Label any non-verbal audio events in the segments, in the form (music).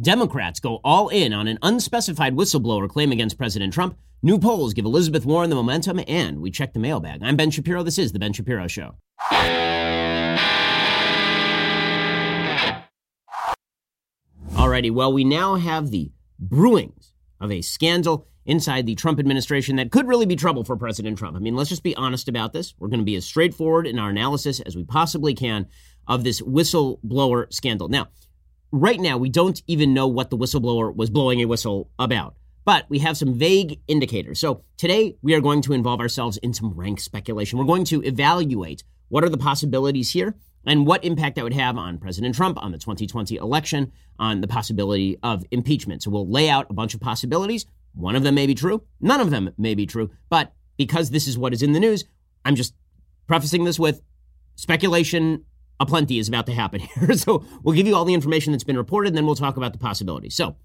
Democrats go all in on an unspecified whistleblower claim against President Trump. New polls give Elizabeth Warren the momentum, and we check the mailbag. I'm Ben Shapiro. This is The Ben Shapiro Show. Alrighty, well, we now have the brewings of a scandal inside the Trump administration that could really be trouble for President Trump. I mean, let's just be honest about this. We're going to be as straightforward in our analysis as we possibly can of this whistleblower scandal. Now, right now, we don't even know what the whistleblower was blowing a whistle about, but we have some vague indicators. So today, we are going to involve ourselves in some rank speculation. We're going to evaluate what are the possibilities here and what impact that would have on President Trump, on the 2020 election, on the possibility of impeachment. So we'll lay out a bunch of possibilities. One of them may be true, none of them may be true, but because this is what is in the news, I'm just prefacing this with speculation aplenty is about to happen (laughs) here. So we'll give you all the information that's been reported, and then we'll talk about the possibilities. So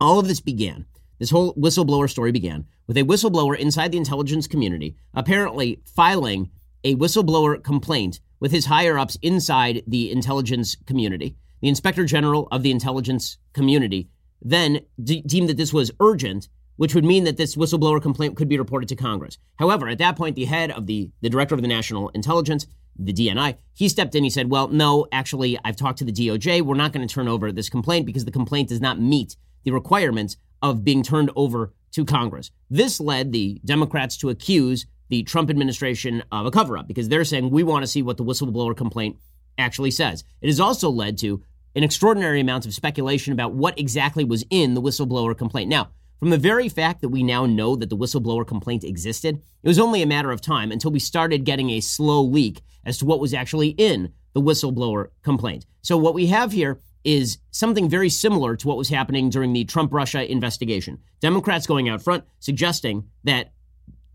all of this began, this whole whistleblower story began with a whistleblower inside the intelligence community apparently filing a whistleblower complaint with his higher ups inside the intelligence community. The inspector general of the intelligence community then de- deemed that this was urgent, which would mean that this whistleblower complaint could be reported to Congress. However, at that point, the head of the, the director of the national intelligence, the DNI, he stepped in. He said, Well, no, actually, I've talked to the DOJ. We're not going to turn over this complaint because the complaint does not meet the requirements of being turned over to Congress. This led the Democrats to accuse the Trump administration of a cover up because they're saying we want to see what the whistleblower complaint actually says. It has also led to an extraordinary amount of speculation about what exactly was in the whistleblower complaint. Now, from the very fact that we now know that the whistleblower complaint existed, it was only a matter of time until we started getting a slow leak as to what was actually in the whistleblower complaint. So, what we have here is something very similar to what was happening during the Trump Russia investigation. Democrats going out front suggesting that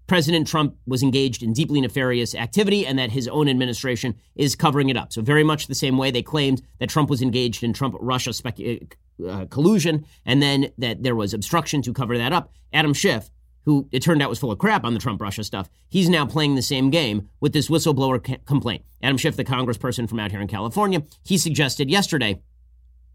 President Trump was engaged in deeply nefarious activity and that his own administration is covering it up. So, very much the same way they claimed that Trump was engaged in Trump Russia specu- uh, collusion and then that there was obstruction to cover that up. Adam Schiff, who it turned out was full of crap on the Trump Russia stuff, he's now playing the same game with this whistleblower ca- complaint. Adam Schiff, the congressperson from out here in California, he suggested yesterday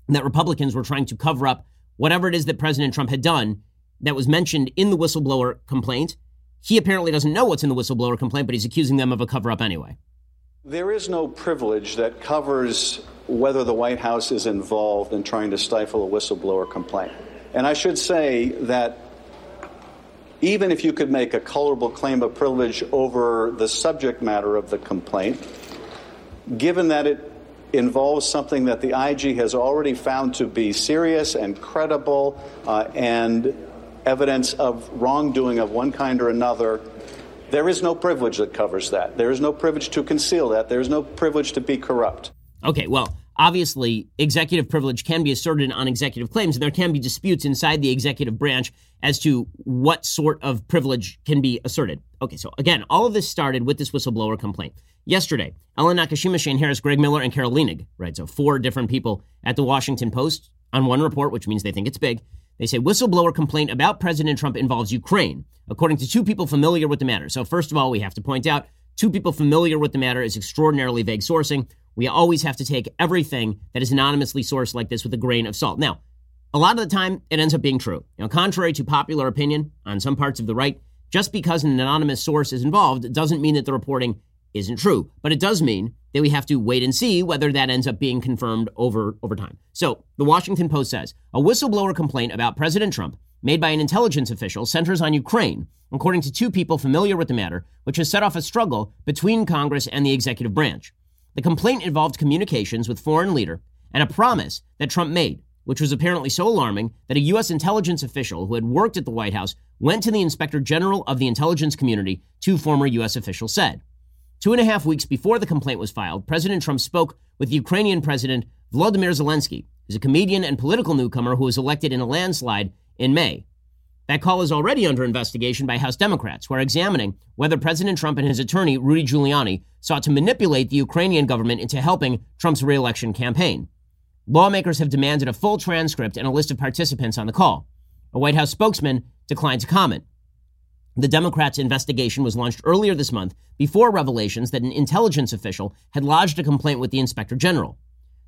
that Republicans were trying to cover up whatever it is that President Trump had done that was mentioned in the whistleblower complaint he apparently doesn't know what's in the whistleblower complaint, but he's accusing them of a cover up anyway. There is no privilege that covers whether the White House is involved in trying to stifle a whistleblower complaint. And I should say that even if you could make a colorable claim of privilege over the subject matter of the complaint, given that it involves something that the IG has already found to be serious and credible uh, and evidence of wrongdoing of one kind or another, there is no privilege that covers that. There is no privilege to conceal that. There is no privilege to be corrupt. Okay, well, obviously, executive privilege can be asserted on executive claims, and there can be disputes inside the executive branch as to what sort of privilege can be asserted. Okay, so again, all of this started with this whistleblower complaint. Yesterday, Ellen Nakashima, Shane Harris, Greg Miller, and Carol Leonnig, right? So four different people at the Washington Post on one report, which means they think it's big. They say whistleblower complaint about President Trump involves Ukraine, according to two people familiar with the matter. So, first of all, we have to point out two people familiar with the matter is extraordinarily vague sourcing. We always have to take everything that is anonymously sourced like this with a grain of salt. Now, a lot of the time, it ends up being true. Know, contrary to popular opinion on some parts of the right, just because an anonymous source is involved doesn't mean that the reporting isn't true. But it does mean that we have to wait and see whether that ends up being confirmed over, over time. So the Washington Post says a whistleblower complaint about President Trump made by an intelligence official centers on Ukraine, according to two people familiar with the matter, which has set off a struggle between Congress and the executive branch. The complaint involved communications with foreign leader and a promise that Trump made, which was apparently so alarming that a U.S. intelligence official who had worked at the White House went to the inspector general of the intelligence community, two former U.S. officials said. Two and a half weeks before the complaint was filed, President Trump spoke with Ukrainian President Volodymyr Zelensky, who's a comedian and political newcomer who was elected in a landslide in May. That call is already under investigation by House Democrats, who are examining whether President Trump and his attorney, Rudy Giuliani, sought to manipulate the Ukrainian government into helping Trump's reelection campaign. Lawmakers have demanded a full transcript and a list of participants on the call. A White House spokesman declined to comment. The Democrats' investigation was launched earlier this month before revelations that an intelligence official had lodged a complaint with the inspector general.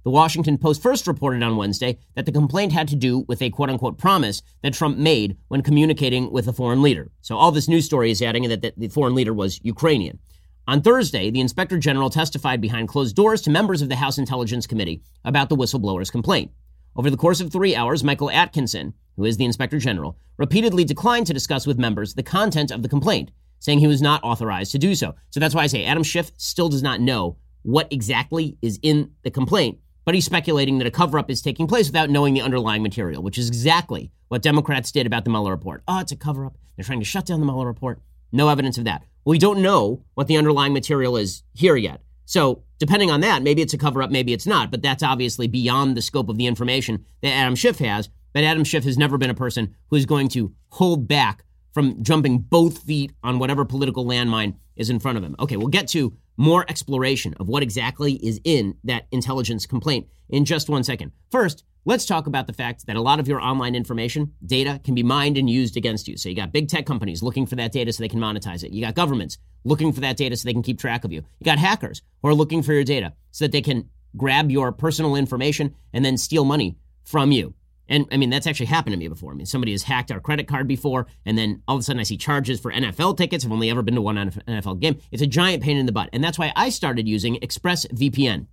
The Washington Post first reported on Wednesday that the complaint had to do with a quote unquote promise that Trump made when communicating with a foreign leader. So all this news story is adding that the foreign leader was Ukrainian. On Thursday, the inspector general testified behind closed doors to members of the House Intelligence Committee about the whistleblower's complaint. Over the course of three hours, Michael Atkinson, who is the inspector general, repeatedly declined to discuss with members the content of the complaint, saying he was not authorized to do so. So that's why I say Adam Schiff still does not know what exactly is in the complaint, but he's speculating that a cover up is taking place without knowing the underlying material, which is exactly what Democrats did about the Mueller report. Oh, it's a cover up. They're trying to shut down the Mueller report. No evidence of that. We don't know what the underlying material is here yet. So, depending on that, maybe it's a cover up, maybe it's not, but that's obviously beyond the scope of the information that Adam Schiff has. But Adam Schiff has never been a person who is going to hold back from jumping both feet on whatever political landmine is in front of him. Okay, we'll get to more exploration of what exactly is in that intelligence complaint in just one second. First, let's talk about the fact that a lot of your online information, data, can be mined and used against you. So you got big tech companies looking for that data so they can monetize it. You got governments looking for that data so they can keep track of you. You got hackers who are looking for your data so that they can grab your personal information and then steal money from you. And I mean, that's actually happened to me before. I mean, somebody has hacked our credit card before, and then all of a sudden I see charges for NFL tickets. I've only ever been to one NFL game. It's a giant pain in the butt. And that's why I started using ExpressVPN.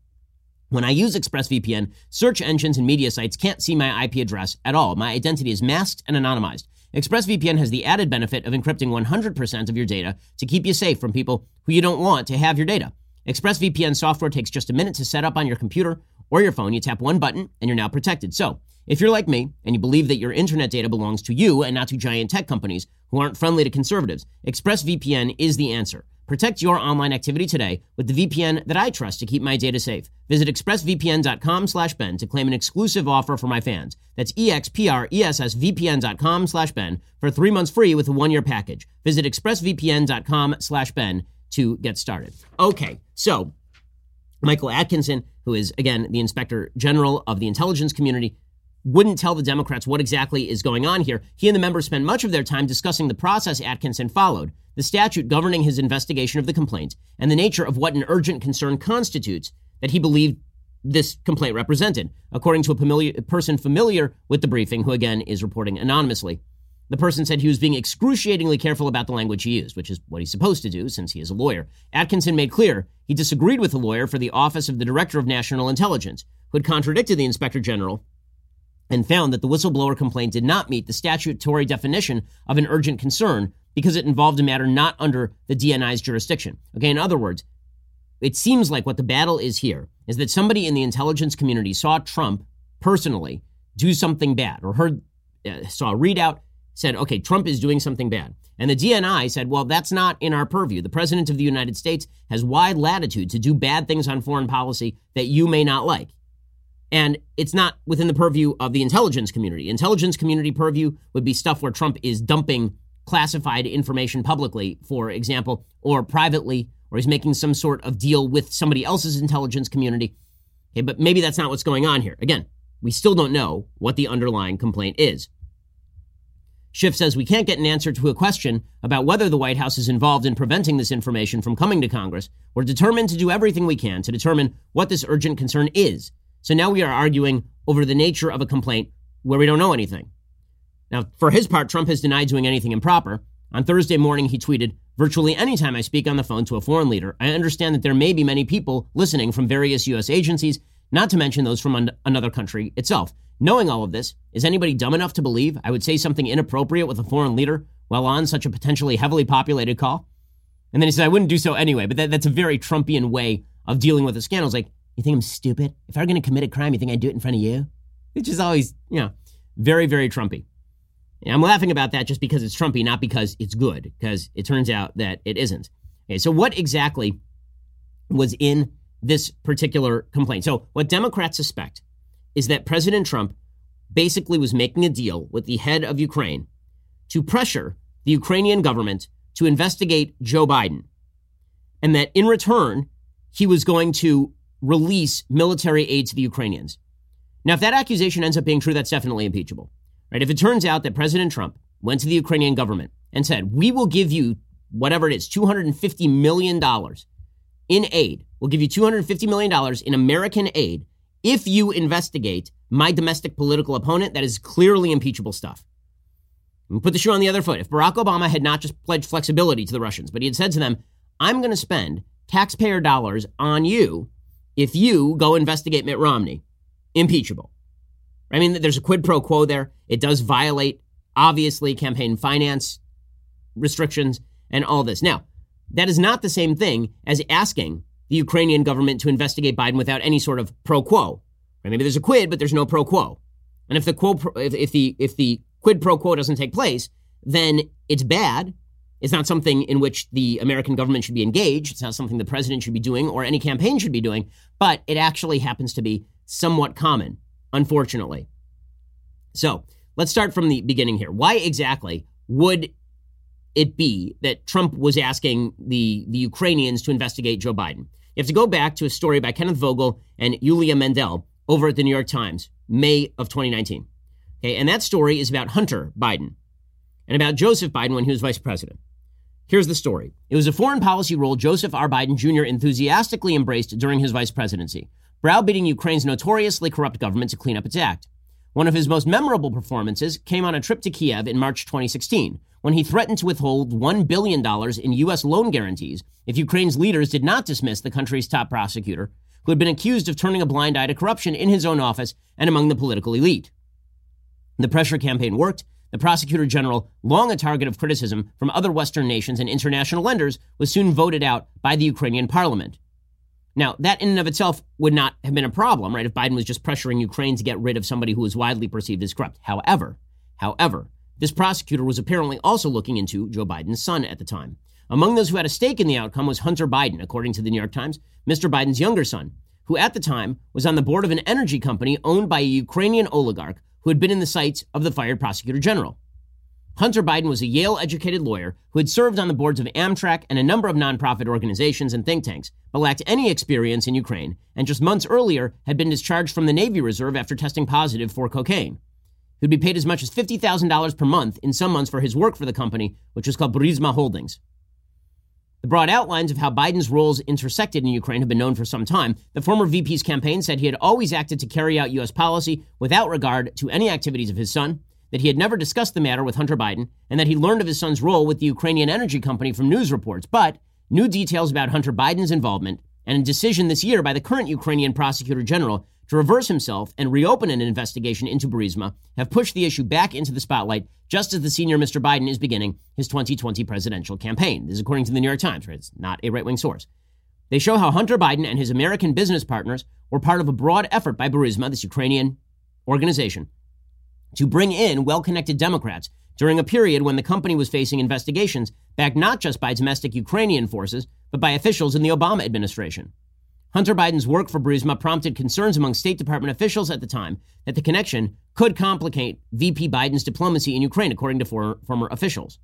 When I use ExpressVPN, search engines and media sites can't see my IP address at all. My identity is masked and anonymized. ExpressVPN has the added benefit of encrypting 100% of your data to keep you safe from people who you don't want to have your data. ExpressVPN software takes just a minute to set up on your computer or your phone. You tap one button and you're now protected. So, if you're like me and you believe that your internet data belongs to you and not to giant tech companies who aren't friendly to conservatives, ExpressVPN is the answer. Protect your online activity today with the VPN that I trust to keep my data safe. Visit expressvpn.com slash Ben to claim an exclusive offer for my fans. That's expressvpn.com slash Ben for three months free with a one-year package. Visit expressvpn.com slash Ben to get started. Okay, so Michael Atkinson, who is, again, the Inspector General of the intelligence community, wouldn't tell the Democrats what exactly is going on here. He and the members spent much of their time discussing the process Atkinson followed, the statute governing his investigation of the complaint, and the nature of what an urgent concern constitutes that he believed this complaint represented, according to a, familiar, person familiar with the briefing, who again is reporting anonymously. The person said he was being excruciatingly careful about the language he used, which is what he's supposed to do since he is a lawyer. Atkinson made clear he disagreed with the lawyer for the office of the Director of National Intelligence, who had contradicted the Inspector General and found that the whistleblower complaint did not meet the statutory definition of an urgent concern because it involved a matter not under the DNI's jurisdiction. Okay, in other words, it seems like what the battle is here is that somebody in the intelligence community saw Trump personally do something bad or heard uh, saw a readout said, "Okay, Trump is doing something bad." And the DNI said, "Well, that's not in our purview. The president of the United States has wide latitude to do bad things on foreign policy that you may not like." And it's not within the purview of the intelligence community. Intelligence community purview would be stuff where Trump is dumping classified information publicly, for example, or privately, or he's making some sort of deal with somebody else's intelligence community. Okay, but maybe that's not what's going on here. Again, we still don't know what the underlying complaint is. Schiff says we can't get an answer to a question about whether the White House is involved in preventing this information from coming to Congress. We're determined to do everything we can to determine what this urgent concern is so now we are arguing over the nature of a complaint where we don't know anything. Now, for his part, Trump has denied doing anything improper. On Thursday morning, he tweeted, Virtually anytime I speak on the phone to a foreign leader, I understand that there may be many people listening from various U.S. agencies, not to mention those from un- another country itself. Knowing all of this, is anybody dumb enough to believe I would say something inappropriate with a foreign leader while on such a potentially heavily populated call? And then he said, I wouldn't do so anyway, but that, that's a very Trumpian way of dealing with a scandal. It's like, you think I'm stupid? If I were going to commit a crime, you think I'd do it in front of you? Which is always, you know, very, very Trumpy. And I'm laughing about that just because it's Trumpy, not because it's good, because it turns out that it isn't. Okay, so what exactly was in this particular complaint? So, what Democrats suspect is that President Trump basically was making a deal with the head of Ukraine to pressure the Ukrainian government to investigate Joe Biden. And that in return, he was going to release military aid to the Ukrainians. Now, if that accusation ends up being true, that's definitely impeachable. Right? If it turns out that President Trump went to the Ukrainian government and said, "We will give you whatever it is, 250 million dollars in aid. We'll give you 250 million dollars in American aid if you investigate my domestic political opponent." That is clearly impeachable stuff. And put the shoe on the other foot. If Barack Obama had not just pledged flexibility to the Russians, but he had said to them, "I'm going to spend taxpayer dollars on you if you go investigate Mitt Romney," impeachable. I mean, there's a quid pro quo there. It does violate, obviously, campaign finance restrictions and all this. Now, that is not the same thing as asking the Ukrainian government to investigate Biden without any sort of pro quo. Right? Maybe there's a quid, but there's no pro quo. And if the quo, if, if the if the quid pro quo doesn't take place, then it's bad. It's not something in which the American government should be engaged. It's not something the president should be doing or any campaign should be doing. But it actually happens to be somewhat common unfortunately. So let's start from the beginning here. Why exactly would it be that Trump was asking the, the Ukrainians to investigate Joe Biden? You have to go back to a story by Kenneth Vogel and Yulia Mendel over at the New York Times, May of 2019. Okay, and that story is about Hunter Biden and about Joseph Biden when he was vice president. Here's the story. It was a foreign policy role Joseph R. Biden Jr. enthusiastically embraced during his vice presidency browbeating Ukraine's notoriously corrupt government to clean up its act. One of his most memorable performances came on a trip to Kiev in March 2016, when he threatened to withhold $1 billion in U.S. loan guarantees if Ukraine's leaders did not dismiss the country's top prosecutor, who had been accused of turning a blind eye to corruption in his own office and among the political elite. The pressure campaign worked. The prosecutor general, long a target of criticism from other Western nations and international lenders, was soon voted out by the Ukrainian parliament. Now, that in and of itself would not have been a problem, right, if Biden was just pressuring Ukraine to get rid of somebody who was widely perceived as corrupt. However, however, this prosecutor was apparently also looking into Joe Biden's son at the time. Among those who had a stake in the outcome was Hunter Biden, according to the New York Times, Mr. Biden's younger son, who at the time was on the board of an energy company owned by a Ukrainian oligarch who had been in the sights of the fired prosecutor general. Hunter Biden was a Yale educated lawyer who had served on the boards of Amtrak and a number of nonprofit organizations and think tanks, but lacked any experience in Ukraine, and just months earlier had been discharged from the Navy Reserve after testing positive for cocaine. He'd be paid as much as $50,000 per month in some months for his work for the company, which was called Burisma Holdings. The broad outlines of how Biden's roles intersected in Ukraine have been known for some time. The former VP's campaign said he had always acted to carry out U.S. policy without regard to any activities of his son that he had never discussed the matter with Hunter Biden, and that he learned of his son's role with the Ukrainian energy company from news reports. But new details about Hunter Biden's involvement and a decision this year by the current Ukrainian prosecutor general to reverse himself and reopen an investigation into Burisma have pushed the issue back into the spotlight just as the senior Mr. Biden is beginning his 2020 presidential campaign. This is according to the New York Times, right? It's not a right wing source. They show how Hunter Biden and his American business partners were part of a broad effort by Burisma, this Ukrainian organization, to bring in well connected Democrats during a period when the company was facing investigations backed not just by domestic Ukrainian forces, but by officials in the Obama administration. Hunter Biden's work for Burisma prompted concerns among State Department officials at the time that the connection could complicate VP Biden's diplomacy in Ukraine, according to for, former officials.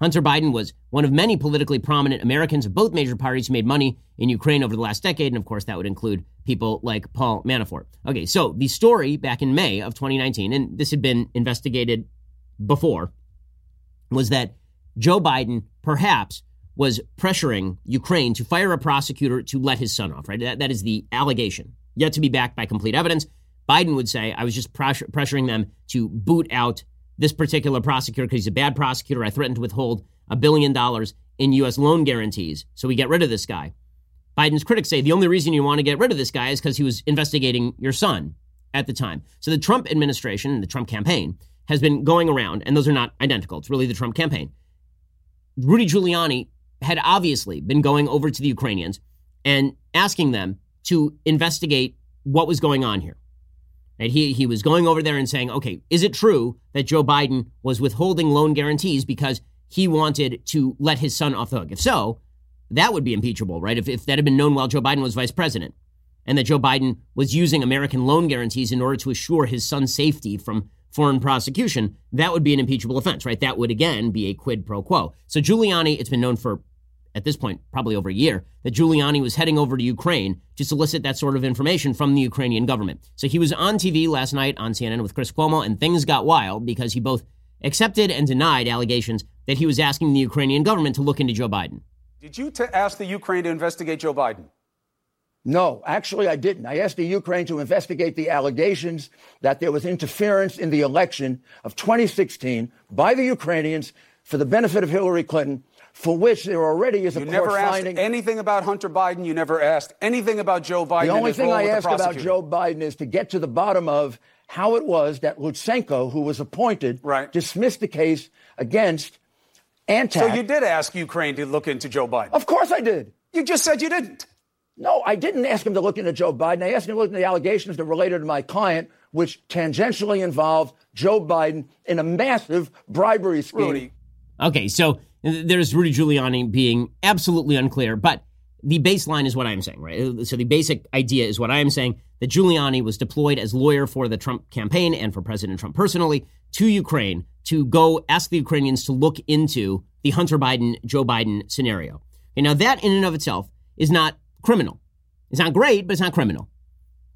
Hunter Biden was one of many politically prominent Americans of both major parties who made money in Ukraine over the last decade. And of course, that would include people like Paul Manafort. Okay, so the story back in May of 2019, and this had been investigated before, was that Joe Biden perhaps was pressuring Ukraine to fire a prosecutor to let his son off, right? that, that is the allegation, yet to be backed by complete evidence. Biden would say, I was just pressure, pressuring them to boot out this particular prosecutor because he's a bad prosecutor. I threatened to withhold a billion dollars in U.S. loan guarantees. So we get rid of this guy. Biden's critics say the only reason you want to get rid of this guy is because he was investigating your son at the time. So the Trump administration, the Trump campaign, has been going around, and those are not identical. It's really the Trump campaign. Rudy Giuliani had obviously been going over to the Ukrainians and asking them to investigate what was going on here. And he, he was going over there and saying, okay, is it true that Joe Biden was withholding loan guarantees because he wanted to let his son off the hook? If so, that would be impeachable, right? If, if that had been known while Joe Biden was vice president and that Joe Biden was using American loan guarantees in order to assure his son's safety from foreign prosecution, that would be an impeachable offense, right? That would again be a quid pro quo. So Giuliani, it's been known for at this point, probably over a year, that Giuliani was heading over to Ukraine to solicit that sort of information from the Ukrainian government. So he was on TV last night on CNN with Chris Cuomo, and things got wild because he both accepted and denied allegations that he was asking the Ukrainian government to look into Joe Biden. Did you t- ask the Ukraine to investigate Joe Biden? No, actually, I didn't. I asked the Ukraine to investigate the allegations that there was interference in the election of 2016 by the Ukrainians for the benefit of Hillary Clinton, for which there already is a you court never asked finding. anything about Hunter Biden. You never asked anything about Joe Biden. the only thing I asked about. Joe Biden is to get to the bottom of how it was that Lutsenko, who was appointed, Right. dismissed the case against Antac. So you did ask Ukraine to look into Joe Biden. Of course I did. You just said you didn't. No, I didn't ask him to look into Joe Biden. I asked him to look into the allegations that related to my client, which tangentially involved Joe Biden in a massive bribery scheme. Rudy, Okay, so there's Rudy Giuliani being absolutely unclear, but the baseline is what I'm saying, right? Uh, so the basic idea is what I am saying that Giuliani was deployed as lawyer for the Trump campaign and for President Trump personally to Ukraine to go ask the Ukrainians to look into the Hunter Biden, Joe Biden scenario. Okay, now that in and of itself is not criminal. It's not great, but it's not criminal.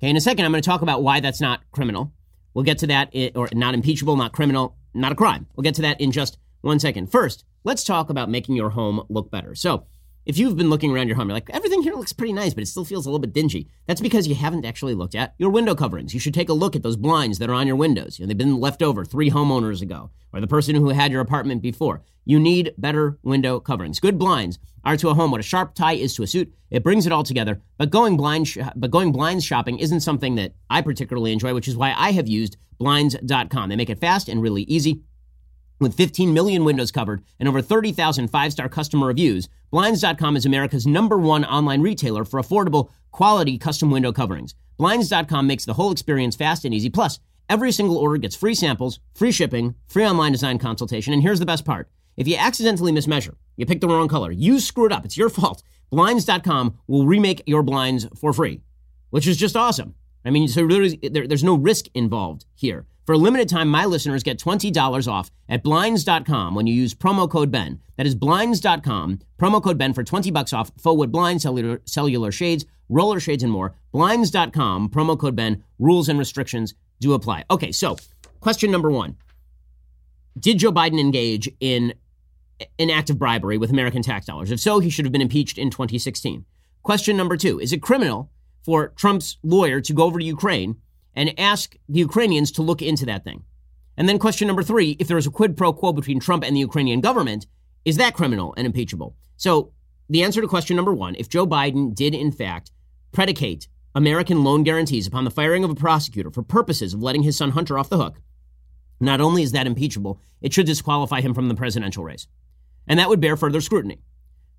Okay, in a second, I'm going to talk about why that's not criminal. We'll get to that, or not impeachable, not criminal, not a crime. We'll get to that in just one second. First, let's talk about making your home look better. So, if you've been looking around your home, you're like, everything here looks pretty nice, but it still feels a little bit dingy. That's because you haven't actually looked at your window coverings. You should take a look at those blinds that are on your windows. You know, they've been left over three homeowners ago, or the person who had your apartment before. You need better window coverings. Good blinds are to a home what a sharp tie is to a suit. It brings it all together. But going blind, sh- but going blinds shopping isn't something that I particularly enjoy, which is why I have used blinds.com. They make it fast and really easy. With 15 million windows covered and over 30,000 five star customer reviews, Blinds.com is America's number one online retailer for affordable, quality custom window coverings. Blinds.com makes the whole experience fast and easy. Plus, every single order gets free samples, free shipping, free online design consultation. And here's the best part if you accidentally mismeasure, you pick the wrong color, you screw it up, it's your fault. Blinds.com will remake your blinds for free, which is just awesome. I mean, so there, there's no risk involved here. For a limited time, my listeners get $20 off at blinds.com when you use promo code BEN. That is blinds.com, promo code BEN for 20 bucks off faux wood blinds, cellular, cellular shades, roller shades, and more. Blinds.com, promo code BEN. Rules and restrictions do apply. Okay, so question number one Did Joe Biden engage in an act of bribery with American tax dollars? If so, he should have been impeached in 2016. Question number two Is it criminal for Trump's lawyer to go over to Ukraine and ask the Ukrainians to look into that thing? And then question number three if there is a quid pro quo between Trump and the Ukrainian government, is that criminal and impeachable? So the answer to question number one if Joe Biden did, in fact, predicate American loan guarantees upon the firing of a prosecutor for purposes of letting his son Hunter off the hook, not only is that impeachable, it should disqualify him from the presidential race. And that would bear further scrutiny.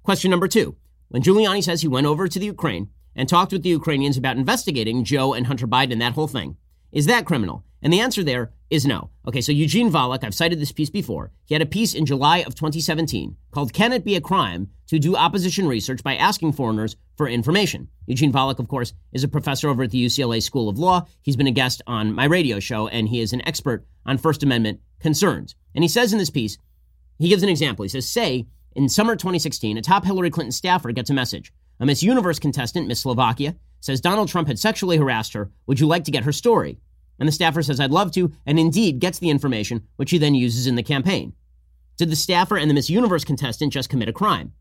Question number two when Giuliani says he went over to the Ukraine and talked with the Ukrainians about investigating Joe and Hunter Biden, that whole thing, is that criminal? And the answer there is no. Okay, so Eugene Volokh, I've cited this piece before. He had a piece in July of 2017 called Can It Be a Crime to Do Opposition Research by Asking Foreigners for Information? Eugene Volokh, of course, is a professor over at the UCLA School of Law. He's been a guest on my radio show, and he is an expert on First Amendment concerns. And he says in this piece, he gives an example. He says, say, in summer 2016, a top Hillary Clinton staffer gets a message. A Miss Universe contestant, Miss Slovakia, says Donald Trump had sexually harassed her. Would you like to get her story? And the staffer says, I'd love to, and indeed gets the information, which he then uses in the campaign. Did the staffer and the Miss Universe contestant just commit a crime?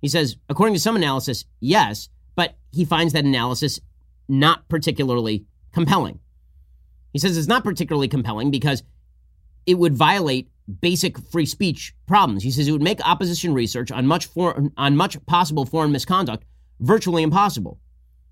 He says, according to some analysis, yes, but he finds that analysis not particularly compelling. He says it's not particularly compelling because it would violate basic free speech problems. He says it would make opposition research on much for, on much possible foreign misconduct virtually impossible.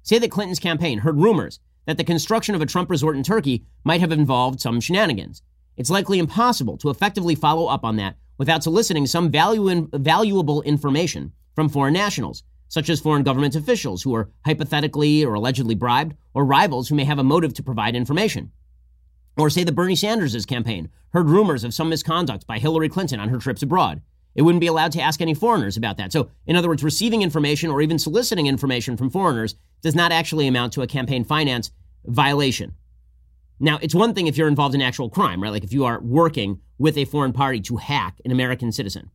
Say that Clinton's campaign heard rumors that the construction of a Trump resort in Turkey might have involved some shenanigans. It's likely impossible to effectively follow up on that without soliciting some value in, valuable information from foreign nationals, such as foreign government officials who are hypothetically or allegedly bribed, or rivals who may have a motive to provide information. Or say that Bernie Sanders' campaign heard rumors of some misconduct by Hillary Clinton on her trips abroad. It wouldn't be allowed to ask any foreigners about that. So, in other words, receiving information or even soliciting information from foreigners does not actually amount to a campaign finance violation. Now, it's one thing if you're involved in actual crime, right? Like if you are working with a foreign party to hack an American citizen.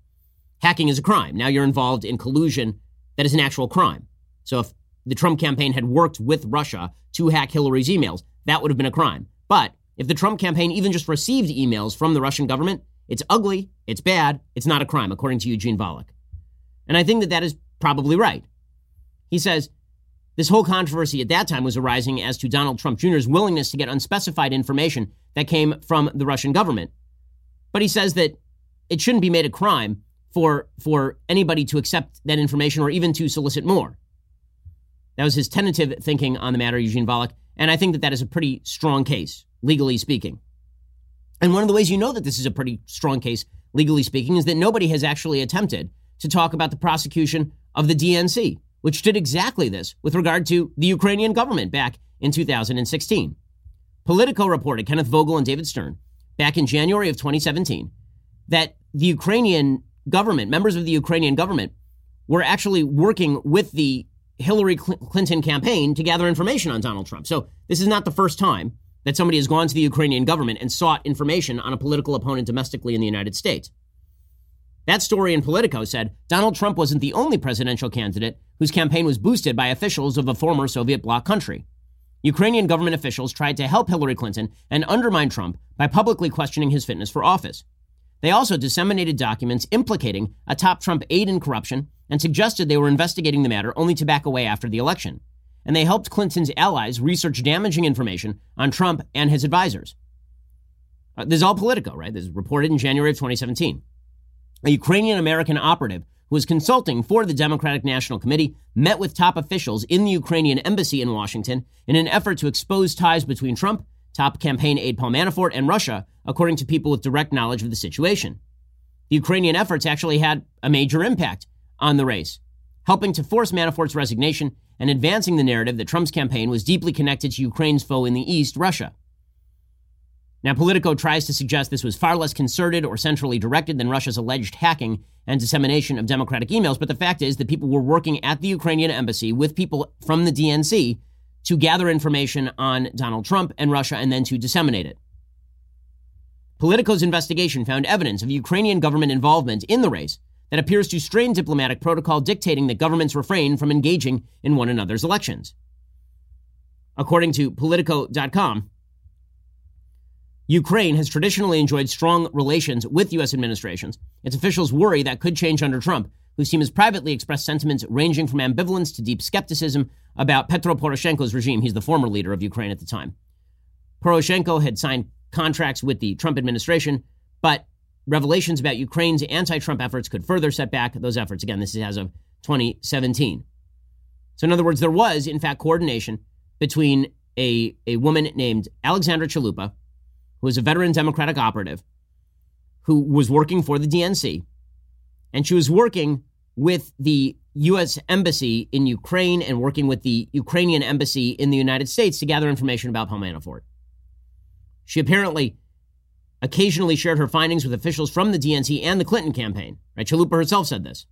Hacking is a crime. Now you're involved in collusion that is an actual crime. So if the Trump campaign had worked with Russia to hack Hillary's emails, that would have been a crime. But if the Trump campaign even just received emails from the Russian government, it's ugly, it's bad, it's not a crime, according to Eugene Volokh. And I think that that is probably right. He says this whole controversy at that time was arising as to Donald Trump Jr.'s willingness to get unspecified information that came from the Russian government. But he says that it shouldn't be made a crime for, for anybody to accept that information or even to solicit more. That was his tentative thinking on the matter, Eugene Volokh. And I think that that is a pretty strong case, legally speaking. And one of the ways you know that this is a pretty strong case, legally speaking, is that nobody has actually attempted to talk about the prosecution of the DNC which did exactly this with regard to the Ukrainian government back in 2016. Politico reported, Kenneth Vogel and David Stern, back in January of 2017, that the Ukrainian government, members of the Ukrainian government, were actually working with the Hillary Clinton campaign to gather information on Donald Trump. So this is not the first time that somebody has gone to the Ukrainian government and sought information on a political opponent domestically in the United States. That story in Politico said Donald Trump wasn't the only presidential candidate whose campaign was boosted by officials of a former Soviet bloc country. Ukrainian government officials tried to help Hillary Clinton and undermine Trump by publicly questioning his fitness for office. They also disseminated documents implicating a top Trump aide in corruption and suggested they were investigating the matter only to back away after the election. And they helped Clinton's allies research damaging information on Trump and his advisors. Uh, this is all Politico, right? This is reported in January of 2017 a Ukrainian American operative who was consulting for the Democratic National Committee met with top officials in the Ukrainian embassy in Washington in an effort to expose ties between Trump, top campaign aide Paul Manafort, and Russia, according to people with direct knowledge of the situation. The Ukrainian efforts actually had a major impact on the race, helping to force Manafort's resignation and advancing the narrative that Trump's campaign was deeply connected to Ukraine's foe in the East, Russia. Now, Politico tries to suggest this was far less concerted or centrally directed than Russia's alleged hacking and dissemination of Democratic emails, but the fact is that people were working at the Ukrainian embassy with people from the DNC to gather information on Donald Trump and Russia and then to disseminate it. Politico's investigation found evidence of Ukrainian government involvement in the race that appears to strain diplomatic protocol dictating that governments refrain from engaging in one another's elections. According to Politico.com, Ukraine has traditionally enjoyed strong relations with U.S. administrations. Its officials worry that could change under Trump, whose team has privately expressed sentiments ranging from ambivalence to deep skepticism about Petro Poroshenko's regime. He's the former leader of Ukraine at the time. Poroshenko had signed contracts with the Trump administration, but revelations about Ukraine's anti Trump efforts could further set back those efforts. Again, this is as of 2017. So, in other words, there was, in fact, coordination between a, a woman named Alexandra Chalupa, who was a veteran Democratic operative who was working for the DNC. And she was working with the U.S. Embassy in Ukraine and working with the Ukrainian Embassy in the United States to gather information about Paul Manafort. She apparently occasionally shared her findings with officials from the DNC and the Clinton campaign. Chalupa herself said this.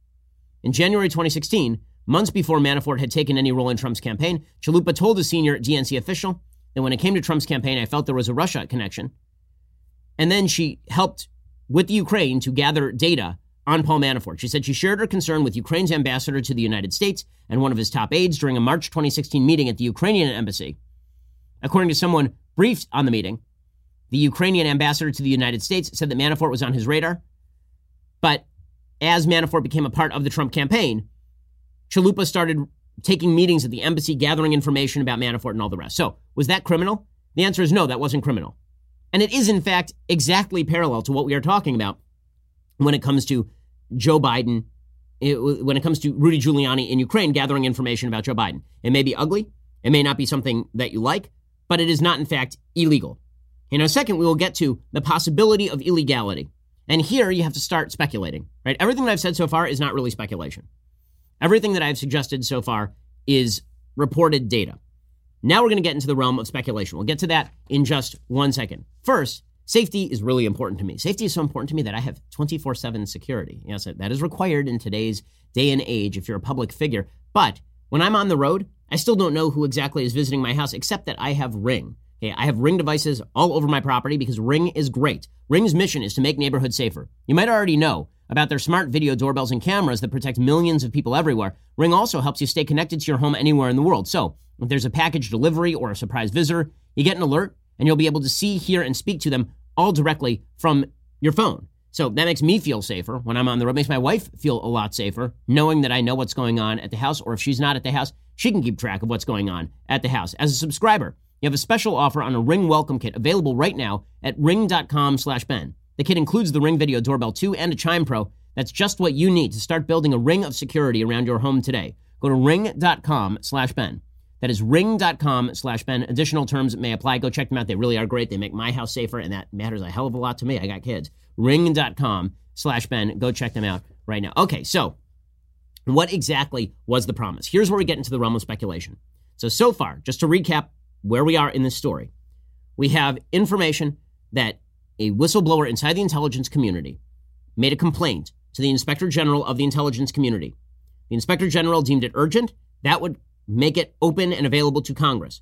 In January 2016, months before Manafort had taken any role in Trump's campaign, Chalupa told a senior DNC official that when it came to Trump's campaign, I felt there was a Russia connection. And then she helped with the Ukraine to gather data on Paul Manafort. She said she shared her concern with Ukraine's ambassador to the United States and one of his top aides during a March 2016 meeting at the Ukrainian embassy. According to someone briefed on the meeting, the Ukrainian ambassador to the United States said that Manafort was on his radar. But as Manafort became a part of the Trump campaign, Chalupa started taking meetings at the embassy, gathering information about Manafort and all the rest. So, was that criminal? The answer is no, that wasn't criminal. And it is, in fact, exactly parallel to what we are talking about when it comes to Joe Biden, it, when it comes to Rudy Giuliani in Ukraine gathering information about Joe Biden. It may be ugly, it may not be something that you like, but it is not, in fact, illegal. In a second, we will get to the possibility of illegality. And here you have to start speculating, right? Everything that I've said so far is not really speculation. Everything that I've suggested so far is reported data. Now we're going to get into the realm of speculation. We'll get to that in just one second. First, safety is really important to me. Safety is so important to me that I have 24 7 security. Yes, that is required in today's day and age if you're a public figure. But when I'm on the road, I still don't know who exactly is visiting my house, except that I have Ring. Okay, I have Ring devices all over my property because Ring is great. Ring's mission is to make neighborhoods safer. You might already know about their smart video doorbells and cameras that protect millions of people everywhere. Ring also helps you stay connected to your home anywhere in the world. So, if there's a package delivery or a surprise visitor, you get an alert and you'll be able to see, hear, and speak to them all directly from your phone. So that makes me feel safer when I'm on the road. Makes my wife feel a lot safer knowing that I know what's going on at the house, or if she's not at the house, she can keep track of what's going on at the house. As a subscriber, you have a special offer on a Ring welcome kit available right now at ring.com slash Ben. The kit includes the Ring Video Doorbell 2 and a Chime Pro. That's just what you need to start building a ring of security around your home today. Go to ring.com slash Ben. That is ring.com slash Ben. Additional terms may apply. Go check them out. They really are great. They make my house safer, and that matters a hell of a lot to me. I got kids. Ring.com slash Ben. Go check them out right now. Okay, so what exactly was the promise? Here's where we get into the realm of speculation. So, so far, just to recap where we are in this story, we have information that a whistleblower inside the intelligence community made a complaint to the inspector general of the intelligence community. The inspector general deemed it urgent. That would make it open and available to Congress.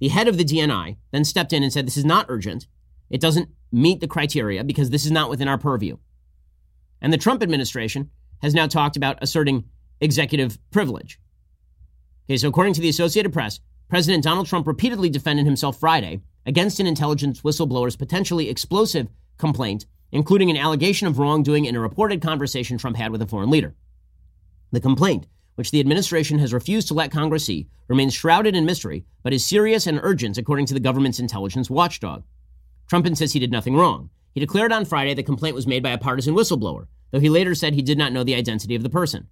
The head of the DNI then stepped in and said, This is not urgent. It doesn't meet the criteria because this is not within our purview. And the Trump administration has now talked about asserting executive privilege. Okay, so according to the Associated Press, President Donald Trump repeatedly defended himself Friday against an intelligence whistleblower's potentially explosive complaint, including an allegation of wrongdoing in a reported conversation Trump had with a foreign leader. The complaint, which the administration has refused to let Congress see, remains shrouded in mystery, but is serious and urgent according to the government's intelligence watchdog. Trump insists he did nothing wrong. He declared on Friday the complaint was made by a partisan whistleblower, though he later said he did not know the identity of the person.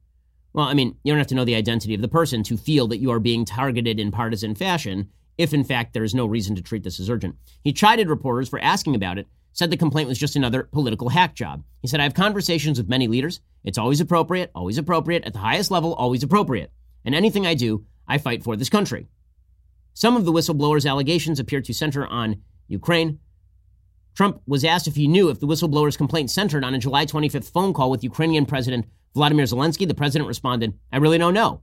Well, I mean, you don't have to know the identity of the person to feel that you are being targeted in partisan fashion, if in fact there is no reason to treat this as urgent. He chided reporters for asking about it, said the complaint was just another political hack job. He said, I have conversations with many leaders. It's always appropriate, always appropriate, at the highest level, always appropriate. And anything I do, I fight for this country. Some of the whistleblower's allegations appear to center on Ukraine. Trump was asked if he knew if the whistleblower's complaint centered on a July 25th phone call with Ukrainian President Vladimir Zelensky. The president responded, I really don't know.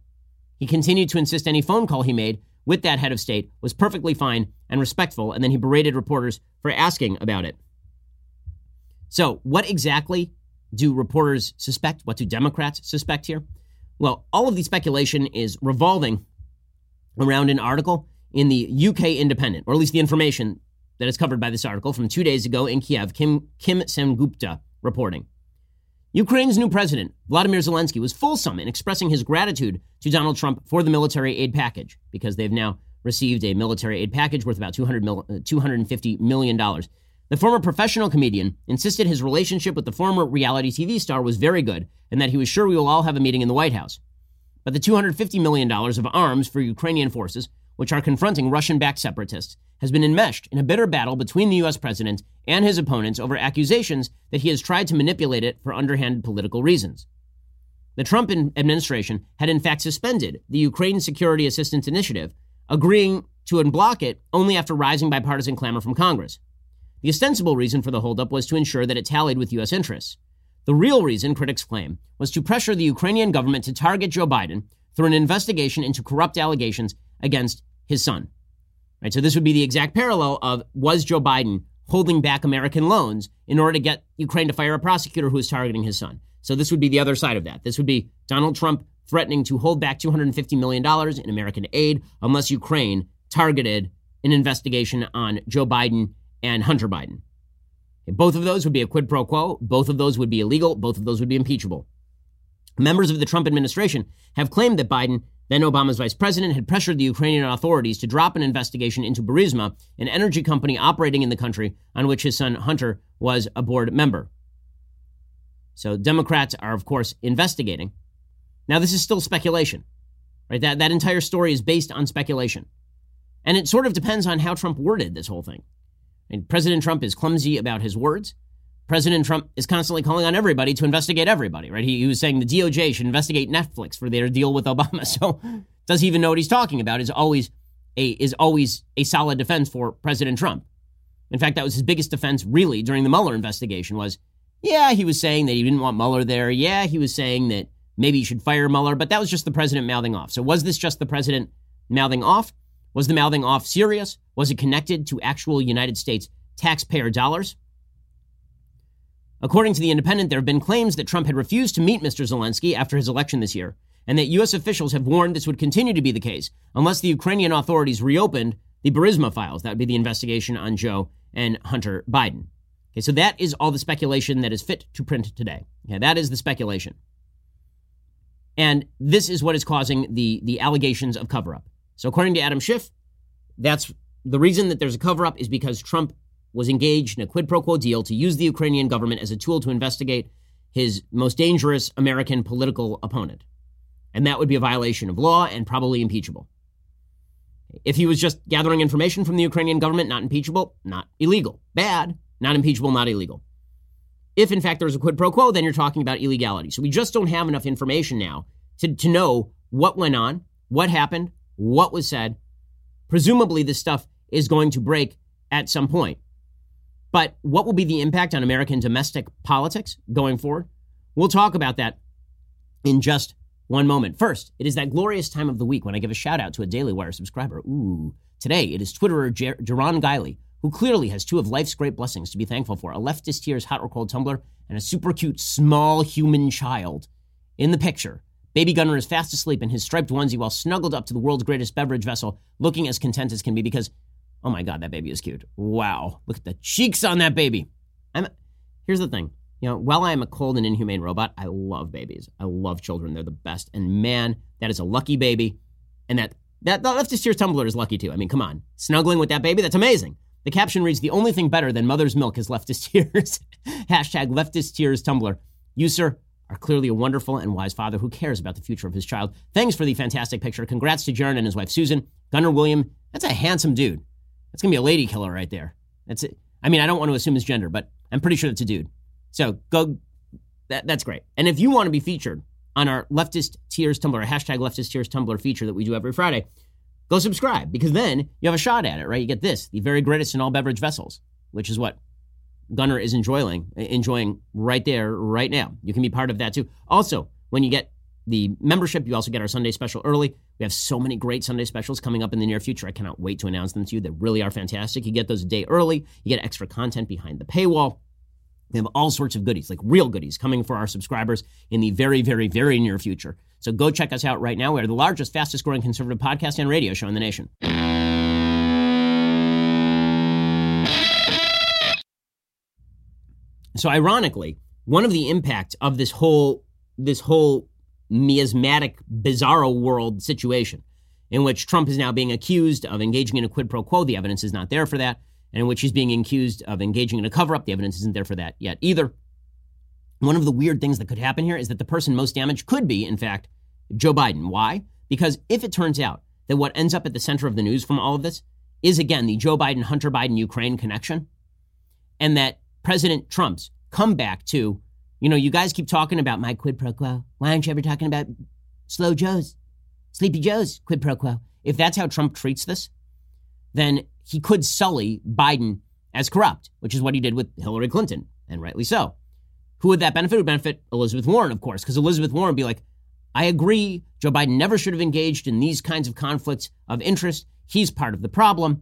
He continued to insist any phone call he made with that head of state was perfectly fine and respectful, and then he berated reporters for asking about it. So, what exactly do reporters suspect? What do Democrats suspect here? Well, all of the speculation is revolving around an article in the UK Independent, or at least the information that is covered by this article from two days ago in Kiev, Kim, Kim Sengupta reporting. Ukraine's new president, Vladimir Zelensky, was fulsome in expressing his gratitude to Donald Trump for the military aid package because they've now received a military aid package worth about 200 mil, uh, $250 million. The former professional comedian insisted his relationship with the former reality TV star was very good and that he was sure we will all have a meeting in the White House. But the $250 million of arms for Ukrainian forces, which are confronting Russian backed separatists, has been enmeshed in a bitter battle between the U.S. president and his opponents over accusations that he has tried to manipulate it for underhanded political reasons. The Trump administration had in fact suspended the Ukraine Security Assistance Initiative, agreeing to unblock it only after rising bipartisan clamor from Congress. The ostensible reason for the holdup was to ensure that it tallied with U.S. interests. The real reason, critics claim, was to pressure the Ukrainian government to target Joe Biden through an investigation into corrupt allegations against his son. Right, so this would be the exact parallel of was Joe Biden holding back American loans in order to get Ukraine to fire a prosecutor who is targeting his son. So this would be the other side of that. This would be Donald Trump threatening to hold back $250 million in American aid unless Ukraine targeted an investigation on Joe Biden and Hunter Biden. Both of those would be a quid pro quo. Both of those would be illegal. Both of those would be impeachable. Members of the Trump administration have claimed that Biden Then Obama's vice president had pressured the Ukrainian authorities to drop an investigation into Burisma, an energy company operating in the country on which his son Hunter was a board member. So Democrats are, of course, investigating. Now, this is still speculation, right? That, that entire story is based on speculation. And it sort of depends on how Trump worded this whole thing. And President Trump is clumsy about his words. President Trump is constantly calling on everybody to investigate everybody, right? He, he, was saying the DOJ should investigate Netflix for their deal with Obama. (laughs) So does he even know what he's talking about? Is always a is always a solid defense for President Trump. In fact, that was his biggest defense really during the Mueller investigation was, yeah, he was saying that he didn't want Mueller there. Yeah, he was saying that maybe he should fire Mueller, but that was just the president mouthing off. So was this just the president mouthing off? Was the mouthing off serious? Was it connected to actual United States taxpayer dollars? According to The Independent, there have been claims that Trump had refused to meet Mr. Zelensky after his election this year, and that U.S. officials have warned this would continue to be the case unless the Ukrainian authorities reopened the Burisma files. That would be the investigation on Joe and Hunter Biden. Okay, so that is all the speculation that is fit to print today. Okay, that is the speculation. And this is what is causing the, the allegations of cover up. So, according to Adam Schiff, that's the reason that there's a cover up is because Trump was engaged in a quid pro quo deal to use the Ukrainian government as a tool to investigate his most dangerous American political opponent. And that would be a violation of law and probably impeachable. If he was just gathering information from the Ukrainian government, not impeachable, not illegal. Bad, not impeachable, not illegal. If in fact there's a quid pro quo, then you're talking about illegality. So we just don't have enough information now to, to know what went on, what happened, what was said. Presumably, this stuff is going to break at some point. But what will be the impact on American domestic politics going forward? We'll talk about that in just one moment. First, it is that glorious time of the week when I give a shout out to a Daily Wire subscriber. Ooh, today it is Twitterer Jer- Jaron Guiley, who clearly has two of life's great blessings to be thankful for a leftist tears hot or cold tumbler and a super cute small human child. In the picture, Baby Gunner is fast asleep in his striped onesie while snuggled up to the world's greatest beverage vessel, looking as content as can be because Oh my God, that baby is cute. Wow. Look at the cheeks on that baby. I'm, here's the thing. You know, while I am a cold and inhumane robot, I love babies. I love children. They're the best. And man, that is a lucky baby. And that, that, that leftist tears tumbler is lucky too. I mean, come on. Snuggling with that baby, that's amazing. The caption reads, the only thing better than mother's milk is leftist (laughs) tears. Hashtag leftist tears tumbler. You, sir, are clearly a wonderful and wise father who cares about the future of his child. Thanks for the fantastic picture. Congrats to Jaron and his wife, Susan. Gunner William, that's a handsome dude. That's gonna be a lady killer right there. That's it. I mean, I don't want to assume his gender, but I'm pretty sure that's a dude. So go. That, that's great. And if you want to be featured on our leftist tears tumbler, hashtag leftist tears tumbler feature that we do every Friday, go subscribe because then you have a shot at it, right? You get this, the very greatest in all beverage vessels, which is what Gunner is enjoying, uh, enjoying right there, right now. You can be part of that too. Also, when you get the membership. You also get our Sunday special early. We have so many great Sunday specials coming up in the near future. I cannot wait to announce them to you. They really are fantastic. You get those a day early. You get extra content behind the paywall. We have all sorts of goodies, like real goodies, coming for our subscribers in the very, very, very near future. So go check us out right now. We are the largest, fastest growing conservative podcast and radio show in the nation. So ironically, one of the impacts of this whole this whole miasmatic, bizarro world situation in which Trump is now being accused of engaging in a quid pro quo. The evidence is not there for that. And in which he's being accused of engaging in a cover up. The evidence isn't there for that yet either. One of the weird things that could happen here is that the person most damaged could be, in fact, Joe Biden. Why? Because if it turns out that what ends up at the center of the news from all of this is, again, the Joe Biden, Hunter Biden, Ukraine connection, and that President Trump's comeback to you know, you guys keep talking about my quid pro quo. Why aren't you ever talking about slow Joe's, sleepy Joe's quid pro quo? If that's how Trump treats this, then he could sully Biden as corrupt, which is what he did with Hillary Clinton, and rightly so. Who would that benefit? It would benefit Elizabeth Warren, of course, because Elizabeth Warren would be like, I agree, Joe Biden never should have engaged in these kinds of conflicts of interest. He's part of the problem.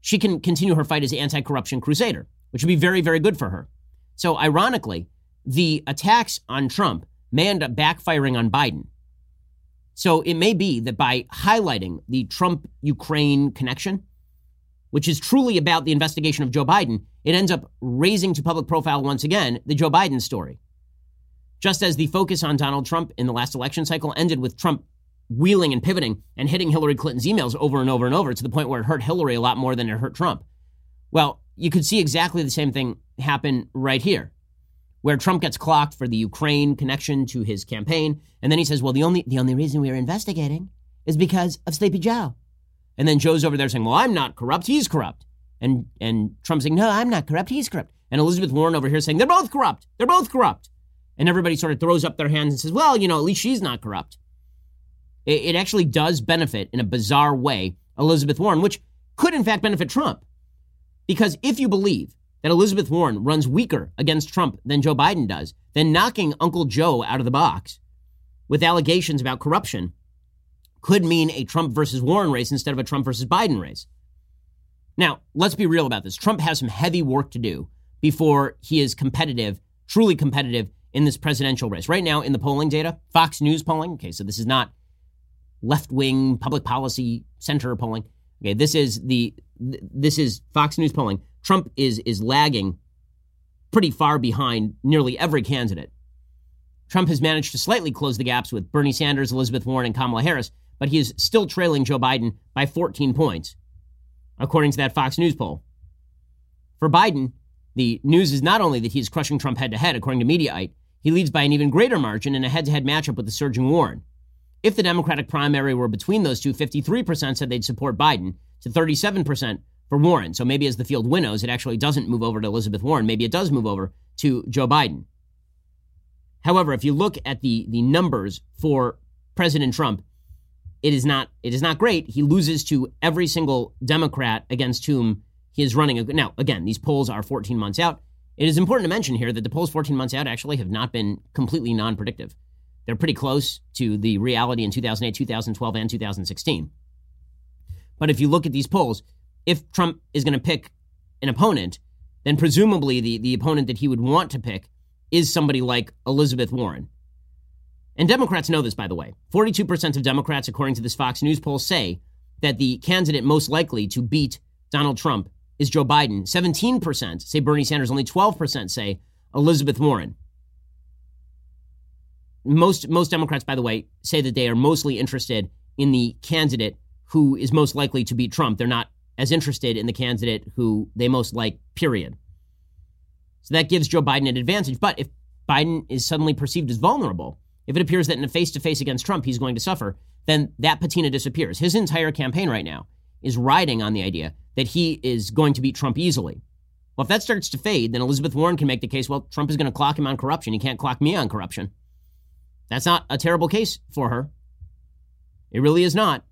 She can continue her fight as anti corruption crusader, which would be very, very good for her. So, ironically, the attacks on Trump may end up backfiring on Biden. So it may be that by highlighting the Trump Ukraine connection, which is truly about the investigation of Joe Biden, it ends up raising to public profile once again the Joe Biden story. Just as the focus on Donald Trump in the last election cycle ended with Trump wheeling and pivoting and hitting Hillary Clinton's emails over and over and over to the point where it hurt Hillary a lot more than it hurt Trump. Well, you could see exactly the same thing happen right here, where Trump gets clocked for the Ukraine connection to his campaign, and then he says, "Well, the only the only reason we are investigating is because of Sleepy Joe," and then Joe's over there saying, "Well, I'm not corrupt; he's corrupt," and and Trump saying, "No, I'm not corrupt; he's corrupt," and Elizabeth Warren over here saying, "They're both corrupt; they're both corrupt," and everybody sort of throws up their hands and says, "Well, you know, at least she's not corrupt." It, it actually does benefit in a bizarre way Elizabeth Warren, which could in fact benefit Trump. Because if you believe that Elizabeth Warren runs weaker against Trump than Joe Biden does, then knocking Uncle Joe out of the box with allegations about corruption could mean a Trump versus Warren race instead of a Trump versus Biden race. Now, let's be real about this. Trump has some heavy work to do before he is competitive, truly competitive in this presidential race. Right now, in the polling data, Fox News polling, okay, so this is not left wing public policy center polling. Okay, this is the this is Fox News polling. Trump is is lagging pretty far behind nearly every candidate. Trump has managed to slightly close the gaps with Bernie Sanders, Elizabeth Warren, and Kamala Harris, but he is still trailing Joe Biden by 14 points, according to that Fox News poll. For Biden, the news is not only that he is crushing Trump head to head, according to Mediaite, he leads by an even greater margin in a head to head matchup with the surging Warren. If the Democratic primary were between those two, 53% said they'd support Biden to 37% for Warren. So maybe as the field winnows, it actually doesn't move over to Elizabeth Warren. Maybe it does move over to Joe Biden. However, if you look at the, the numbers for President Trump, it is not it is not great. He loses to every single Democrat against whom he is running. Now, again, these polls are 14 months out. It is important to mention here that the polls 14 months out actually have not been completely non-predictive. They're pretty close to the reality in 2008, 2012, and 2016. But if you look at these polls, if Trump is going to pick an opponent, then presumably the, the opponent that he would want to pick is somebody like Elizabeth Warren. And Democrats know this, by the way. 42% of Democrats, according to this Fox News poll, say that the candidate most likely to beat Donald Trump is Joe Biden. 17% say Bernie Sanders. Only 12% say Elizabeth Warren most most Democrats, by the way, say that they are mostly interested in the candidate who is most likely to beat Trump. They're not as interested in the candidate who they most like. Period. So that gives Joe Biden an advantage. But if Biden is suddenly perceived as vulnerable, if it appears that in a face to face against Trump he's going to suffer, then that patina disappears. His entire campaign right now is riding on the idea that he is going to beat Trump easily. Well, if that starts to fade, then Elizabeth Warren can make the case well, Trump is going to clock him on corruption. He can't clock me on corruption. That's not a terrible case for her. It really is not.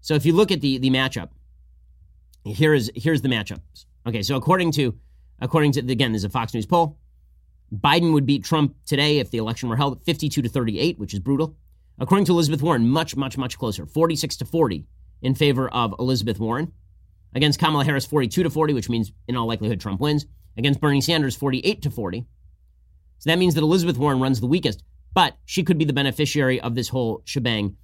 So if you look at the the matchup, here is here's the matchups. Okay, so according to according to again, there's a Fox News poll. Biden would beat Trump today if the election were held 52 to 38, which is brutal. According to Elizabeth Warren, much, much, much closer, 46 to 40 in favor of Elizabeth Warren. Against Kamala Harris, 42 to 40, which means in all likelihood Trump wins. Against Bernie Sanders, 48 to 40. So that means that Elizabeth Warren runs the weakest but she could be the beneficiary of this whole shebang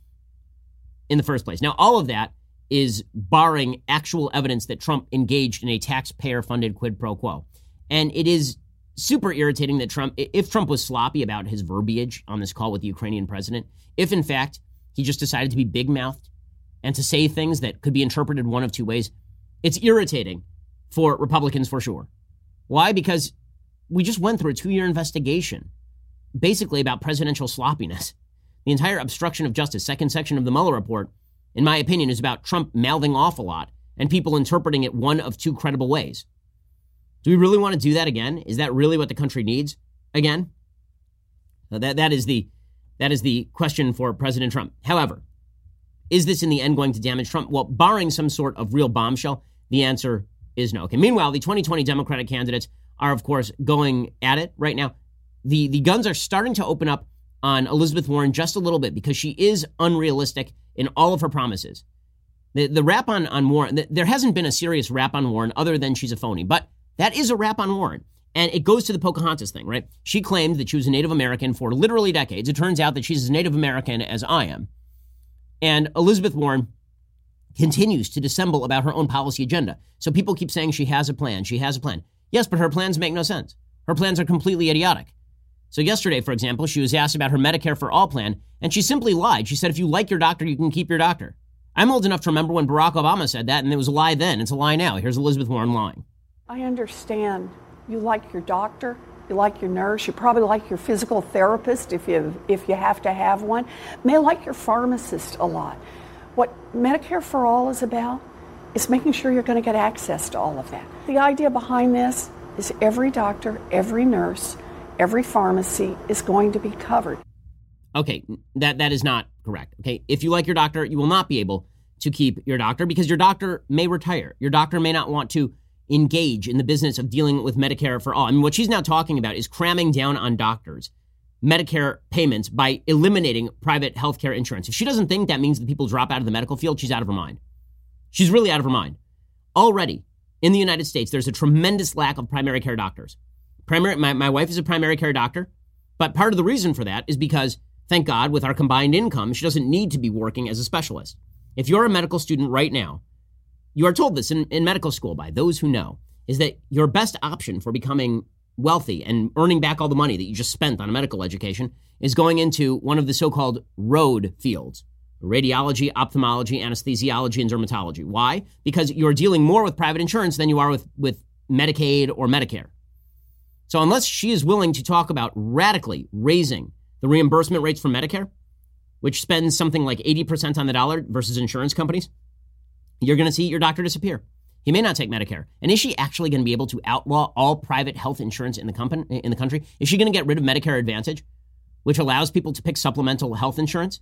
in the first place. Now, all of that is barring actual evidence that Trump engaged in a taxpayer funded quid pro quo. And it is super irritating that Trump, if Trump was sloppy about his verbiage on this call with the Ukrainian president, if in fact he just decided to be big mouthed and to say things that could be interpreted one of two ways, it's irritating for Republicans for sure. Why? Because we just went through a two year investigation basically about presidential sloppiness. The entire obstruction of justice, second section of the Mueller report, in my opinion, is about Trump mouthing off a lot and people interpreting it one of two credible ways. Do we really want to do that again? Is that really what the country needs again? Uh, that, that, is the, that is the question for President Trump. However, is this in the end going to damage Trump? Well, barring some sort of real bombshell, the answer is no. Okay. Meanwhile, the 2020 Democratic candidates are, of course, going at it right now the the guns are starting to open up on Elizabeth Warren just a little bit because she is unrealistic in all of her promises. The the rap on on Warren, the, there hasn't been a serious rap on Warren other than she's a phony, but that is a rap on Warren. And it goes to the Pocahontas thing, right? She claimed that she was a Native American for literally decades. It turns out that she's as Native American as I am. And Elizabeth Warren continues to dissemble about her own policy agenda. So people keep saying she has a plan, she has a plan. Yes, but her plans make no sense. Her plans are completely idiotic. So, yesterday, for example, she was asked about her Medicare for All plan, and she simply lied. She said, if you like your doctor, you can keep your doctor. I'm old enough to remember when Barack Obama said that, and it was a lie then. It's a lie now. Here's Elizabeth Warren lying. I understand you like your doctor, you like your nurse, you probably like your physical therapist if you, if you have to have one, may like your pharmacist a lot. What Medicare for All is about is making sure you're going to get access to all of that. The idea behind this is every doctor, every nurse, every pharmacy is going to be covered. Okay, that that is not correct. Okay, if you like your doctor, you will not be able to keep your doctor because your doctor may retire. Your doctor may not want to engage in the business of dealing with Medicare for all. I mean, what she's now talking about is cramming down on doctors Medicare payments by eliminating private healthcare insurance. If she doesn't think that means that people drop out of the medical field, she's out of her mind. She's really out of her mind. Already in the United States, there's a tremendous lack of primary care doctors. Primary, my, my wife is a primary care doctor, but part of the reason for that is because, thank God, with our combined income, she doesn't need to be working as a specialist. If you're a medical student right now, you are told this in, in medical school by those who know, is that your best option for becoming wealthy and earning back all the money that you just spent on a medical education is going into one of the so called road fields radiology, ophthalmology, anesthesiology, and dermatology. Why? Because you're dealing more with private insurance than you are with, with Medicaid or Medicare. So, unless she is willing to talk about radically raising the reimbursement rates for Medicare, which spends something like 80% on the dollar versus insurance companies, you're going to see your doctor disappear. He may not take Medicare. And is she actually going to be able to outlaw all private health insurance in the, company, in the country? Is she going to get rid of Medicare Advantage, which allows people to pick supplemental health insurance?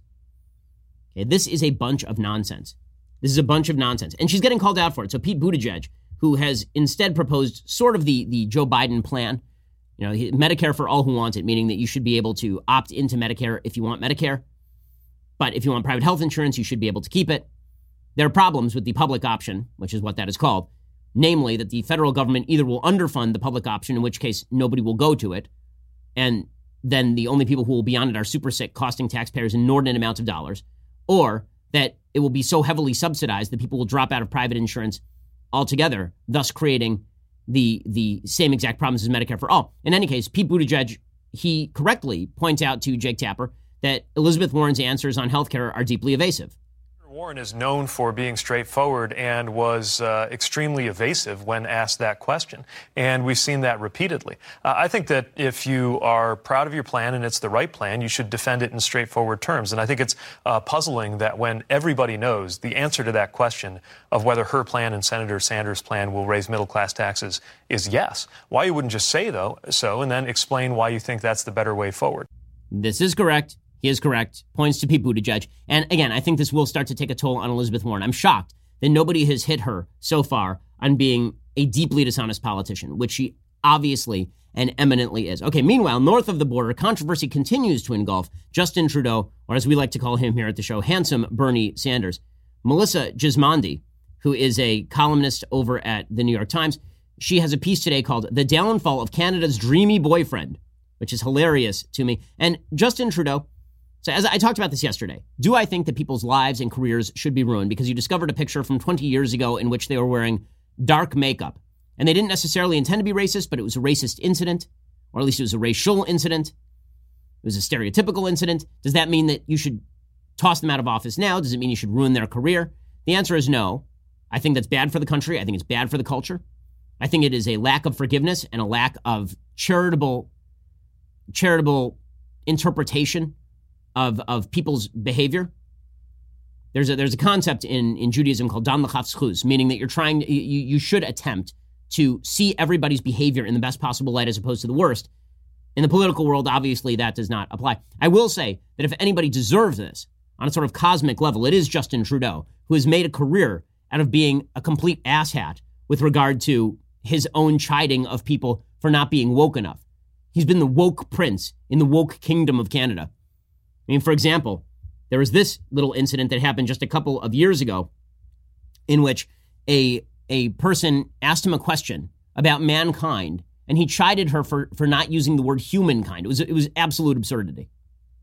Okay, this is a bunch of nonsense. This is a bunch of nonsense. And she's getting called out for it. So Pete Buttigieg, who has instead proposed sort of the, the Joe Biden plan, you know, Medicare for all who want it, meaning that you should be able to opt into Medicare if you want Medicare. But if you want private health insurance, you should be able to keep it. There are problems with the public option, which is what that is called, namely that the federal government either will underfund the public option, in which case nobody will go to it, and then the only people who will be on it are super sick, costing taxpayers inordinate amounts of dollars, or that it will be so heavily subsidized that people will drop out of private insurance altogether, thus creating the the same exact problems as Medicare for all. In any case, Pete Buttigieg he correctly points out to Jake Tapper that Elizabeth Warren's answers on healthcare are deeply evasive. Warren is known for being straightforward and was uh, extremely evasive when asked that question. And we've seen that repeatedly. Uh, I think that if you are proud of your plan and it's the right plan, you should defend it in straightforward terms. And I think it's uh, puzzling that when everybody knows the answer to that question of whether her plan and Senator Sanders' plan will raise middle class taxes is yes, why you wouldn't just say though so and then explain why you think that's the better way forward. This is correct. He is correct. Points to Pete Buttigieg. And again, I think this will start to take a toll on Elizabeth Warren. I'm shocked that nobody has hit her so far on being a deeply dishonest politician, which she obviously and eminently is. Okay, meanwhile, north of the border, controversy continues to engulf Justin Trudeau, or as we like to call him here at the show, handsome Bernie Sanders. Melissa Gismondi, who is a columnist over at the New York Times, she has a piece today called The Downfall of Canada's Dreamy Boyfriend, which is hilarious to me. And Justin Trudeau, so, as I talked about this yesterday, do I think that people's lives and careers should be ruined because you discovered a picture from 20 years ago in which they were wearing dark makeup? And they didn't necessarily intend to be racist, but it was a racist incident, or at least it was a racial incident. It was a stereotypical incident. Does that mean that you should toss them out of office now? Does it mean you should ruin their career? The answer is no. I think that's bad for the country. I think it's bad for the culture. I think it is a lack of forgiveness and a lack of charitable charitable interpretation of, of people's behavior. There's a, there's a concept in, in Judaism called dan l'chavs meaning that you're trying, you, you should attempt to see everybody's behavior in the best possible light as opposed to the worst. In the political world, obviously, that does not apply. I will say that if anybody deserves this on a sort of cosmic level, it is Justin Trudeau, who has made a career out of being a complete asshat with regard to his own chiding of people for not being woke enough. He's been the woke prince in the woke kingdom of Canada. I mean, for example, there was this little incident that happened just a couple of years ago in which a, a person asked him a question about mankind and he chided her for, for not using the word humankind. It was, it was absolute absurdity.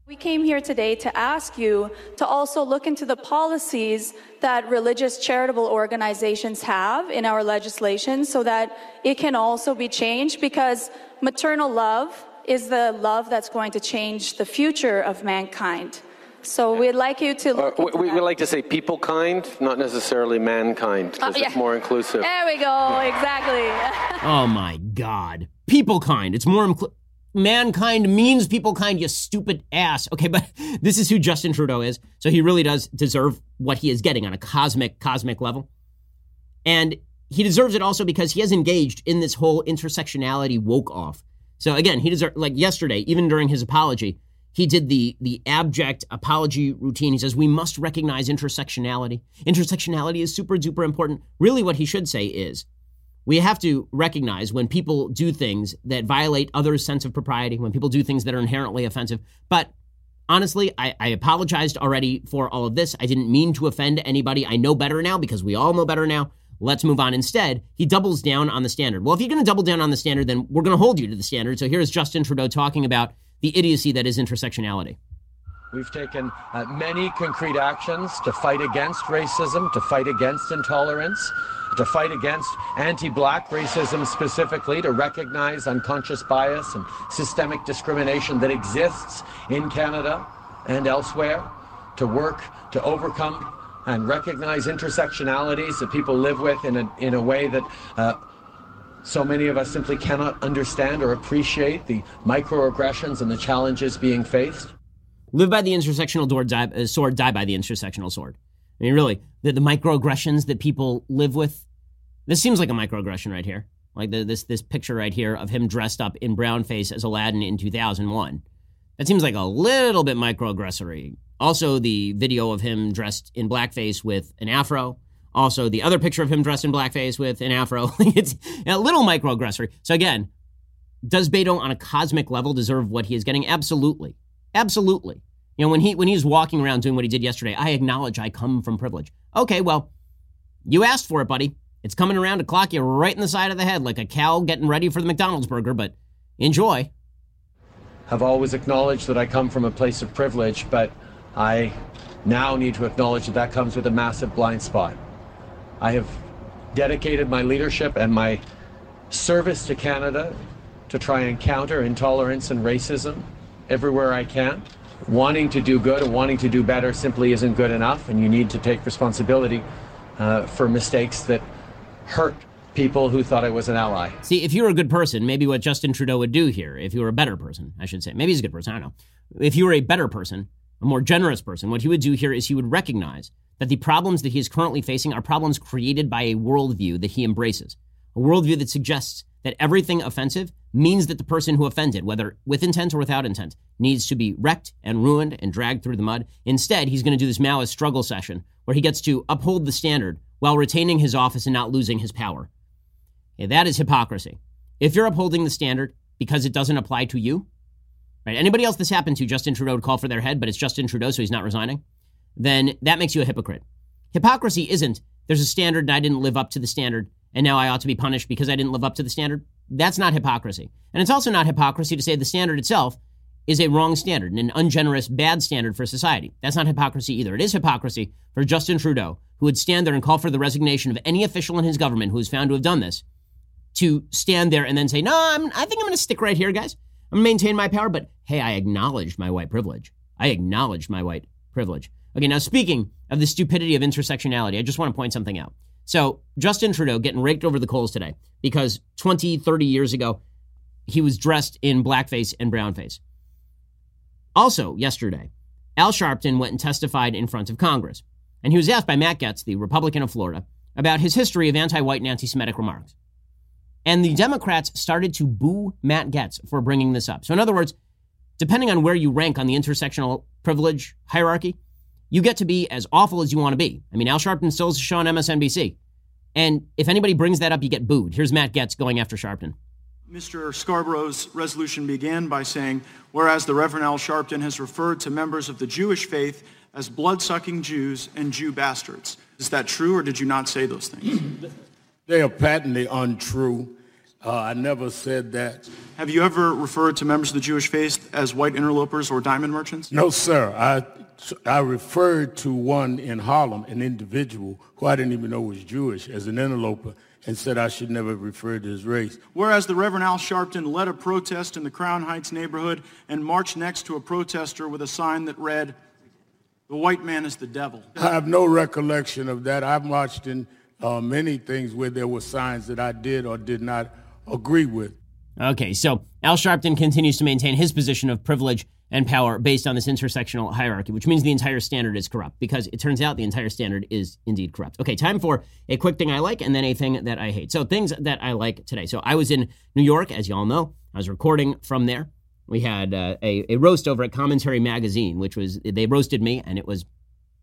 We came here today to ask you to also look into the policies that religious charitable organizations have in our legislation so that it can also be changed because maternal love is the love that's going to change the future of mankind. So we'd like you to. Uh, we, we like to say people kind, not necessarily mankind, because Uh, yeah. it's more inclusive. There we go. Exactly. (laughs) Oh my God. People kind. It's more. Inclu- mankind means people kind, you stupid ass. Okay, but (laughs) this is who Justin Trudeau is. So he really does deserve what he is getting on a cosmic, cosmic level. And he deserves it also because he has engaged in this whole intersectionality woke off. So again, he deserves, like yesterday, even during his apology, he did the the abject apology routine. He says we must recognize intersectionality. Intersectionality is super duper important. Really, what he should say is we have to recognize when people do things that violate others' sense of propriety, when people do things that are inherently offensive. But honestly, I, I apologized already for all of this. I didn't mean to offend anybody. I know better now because we all know better now. Let's move on. Instead, he doubles down on the standard. Well, if you're going to double down on the standard, then we're going to hold you to the standard. So here's Justin Trudeau talking about the idiocy that is intersectionality. We've taken uh, many concrete actions to fight against racism, to fight against intolerance, to fight against anti black racism specifically, to recognize unconscious bias and systemic discrimination that exists in Canada and elsewhere, to work to overcome and recognize intersectionalities that people live with in a, in a way that uh, so many of us simply cannot understand or appreciate the microaggressions and the challenges being faced. Live by the intersectional door, die, uh, sword, die by the intersectional sword. I mean, really, the, the microaggressions that people live with. This seems like a microaggression right here. Like the, this this picture right here of him dressed up in brown face as Aladdin in 2001. That seems like a little bit microaggressory. Also, the video of him dressed in blackface with an afro. Also, the other picture of him dressed in blackface with an afro. (laughs) it's a little microaggressory. So again, does Beto on a cosmic level deserve what he is getting? Absolutely. Absolutely. You know, when he when he was walking around doing what he did yesterday, I acknowledge I come from privilege. Okay, well, you asked for it, buddy. It's coming around to clock you right in the side of the head like a cow getting ready for the McDonald's burger, but enjoy. Have always acknowledged that I come from a place of privilege, but I now need to acknowledge that that comes with a massive blind spot. I have dedicated my leadership and my service to Canada to try and counter intolerance and racism everywhere I can. Wanting to do good and wanting to do better simply isn't good enough, and you need to take responsibility uh, for mistakes that hurt people who thought I was an ally. See, if you were a good person, maybe what Justin Trudeau would do here, if you were a better person, I should say, maybe he's a good person, I don't know. If you were a better person, a more generous person, what he would do here is he would recognize that the problems that he is currently facing are problems created by a worldview that he embraces, a worldview that suggests that everything offensive means that the person who offended, whether with intent or without intent, needs to be wrecked and ruined and dragged through the mud. Instead, he's going to do this Maoist struggle session where he gets to uphold the standard while retaining his office and not losing his power. That is hypocrisy. If you're upholding the standard because it doesn't apply to you, right? Anybody else this happened to, Justin Trudeau would call for their head, but it's Justin Trudeau, so he's not resigning. Then that makes you a hypocrite. Hypocrisy isn't there's a standard and I didn't live up to the standard, and now I ought to be punished because I didn't live up to the standard. That's not hypocrisy. And it's also not hypocrisy to say the standard itself is a wrong standard and an ungenerous, bad standard for society. That's not hypocrisy either. It is hypocrisy for Justin Trudeau, who would stand there and call for the resignation of any official in his government who is found to have done this, to stand there and then say, No, I'm, I think I'm going to stick right here, guys. I'm going to maintain my power, but hey, I acknowledged my white privilege. I acknowledged my white privilege. Okay, now speaking of the stupidity of intersectionality, I just want to point something out. So, Justin Trudeau getting raked over the coals today because 20, 30 years ago, he was dressed in blackface and brownface. Also, yesterday, Al Sharpton went and testified in front of Congress, and he was asked by Matt Gaetz, the Republican of Florida, about his history of anti white and anti Semitic remarks. And the Democrats started to boo Matt Gaetz for bringing this up. So, in other words, depending on where you rank on the intersectional privilege hierarchy, you get to be as awful as you want to be. I mean, Al Sharpton still has a show on MSNBC. And if anybody brings that up, you get booed. Here's Matt Gaetz going after Sharpton. Mr. Scarborough's resolution began by saying, whereas the Reverend Al Sharpton has referred to members of the Jewish faith as blood-sucking Jews and Jew bastards. Is that true, or did you not say those things? (clears throat) They are patently untrue. Uh, I never said that. Have you ever referred to members of the Jewish faith as white interlopers or diamond merchants? No, sir. I, I referred to one in Harlem, an individual who I didn't even know was Jewish, as an interloper. and said I should never refer to his race. Whereas the Reverend Al Sharpton led a protest in the Crown Heights neighborhood and marched next to a protester with a sign that read, the white man is the devil. I have no recollection of that. I've marched in uh, many things where there were signs that I did or did not agree with. Okay, so Al Sharpton continues to maintain his position of privilege and power based on this intersectional hierarchy, which means the entire standard is corrupt because it turns out the entire standard is indeed corrupt. Okay, time for a quick thing I like and then a thing that I hate. So, things that I like today. So, I was in New York, as y'all know. I was recording from there. We had uh, a, a roast over at Commentary Magazine, which was, they roasted me, and it was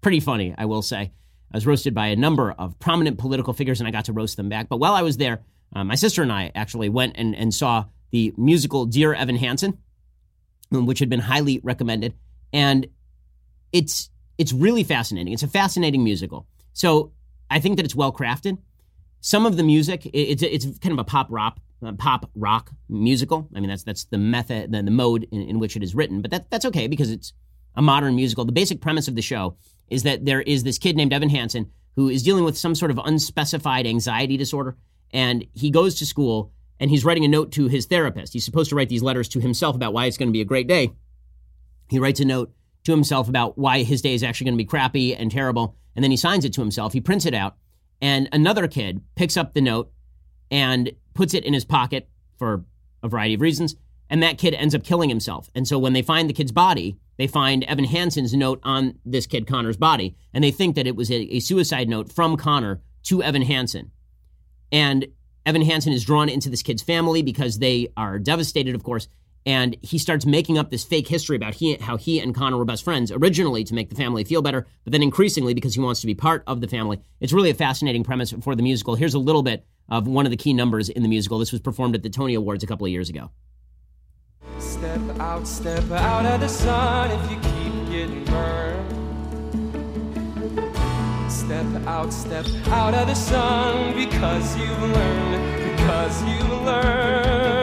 pretty funny, I will say. I was roasted by a number of prominent political figures, and I got to roast them back. But while I was there, uh, my sister and I actually went and, and saw the musical Dear Evan Hansen, which had been highly recommended. And it's it's really fascinating. It's a fascinating musical. So I think that it's well crafted. Some of the music, it's it's kind of a pop rock uh, pop rock musical. I mean, that's that's the method, the, the mode in, in which it is written. But that that's okay because it's a modern musical. The basic premise of the show is that there is this kid named Evan Hansen who is dealing with some sort of unspecified anxiety disorder, and he goes to school and he's writing a note to his therapist. He's supposed to write these letters to himself about why it's going to be a great day. He writes a note to himself about why his day is actually going to be crappy and terrible, and then he signs it to himself. He prints it out, and another kid picks up the note and puts it in his pocket for a variety of reasons, and that kid ends up killing himself. And so when they find the kid's body, they find Evan Hansen's note on this kid Connor's body, and they think that it was a, a suicide note from Connor to Evan Hansen. And Evan Hansen is drawn into this kid's family because they are devastated, of course, and he starts making up this fake history about he, how he and Connor were best friends, originally to make the family feel better, but then increasingly because he wants to be part of the family. It's really a fascinating premise for the musical. Here's a little bit of one of the key numbers in the musical. This was performed at the Tony Awards a couple of years ago. Step out, step out of the sun if you keep getting burned. Step out, step out of the sun because you've learned, because you've learned.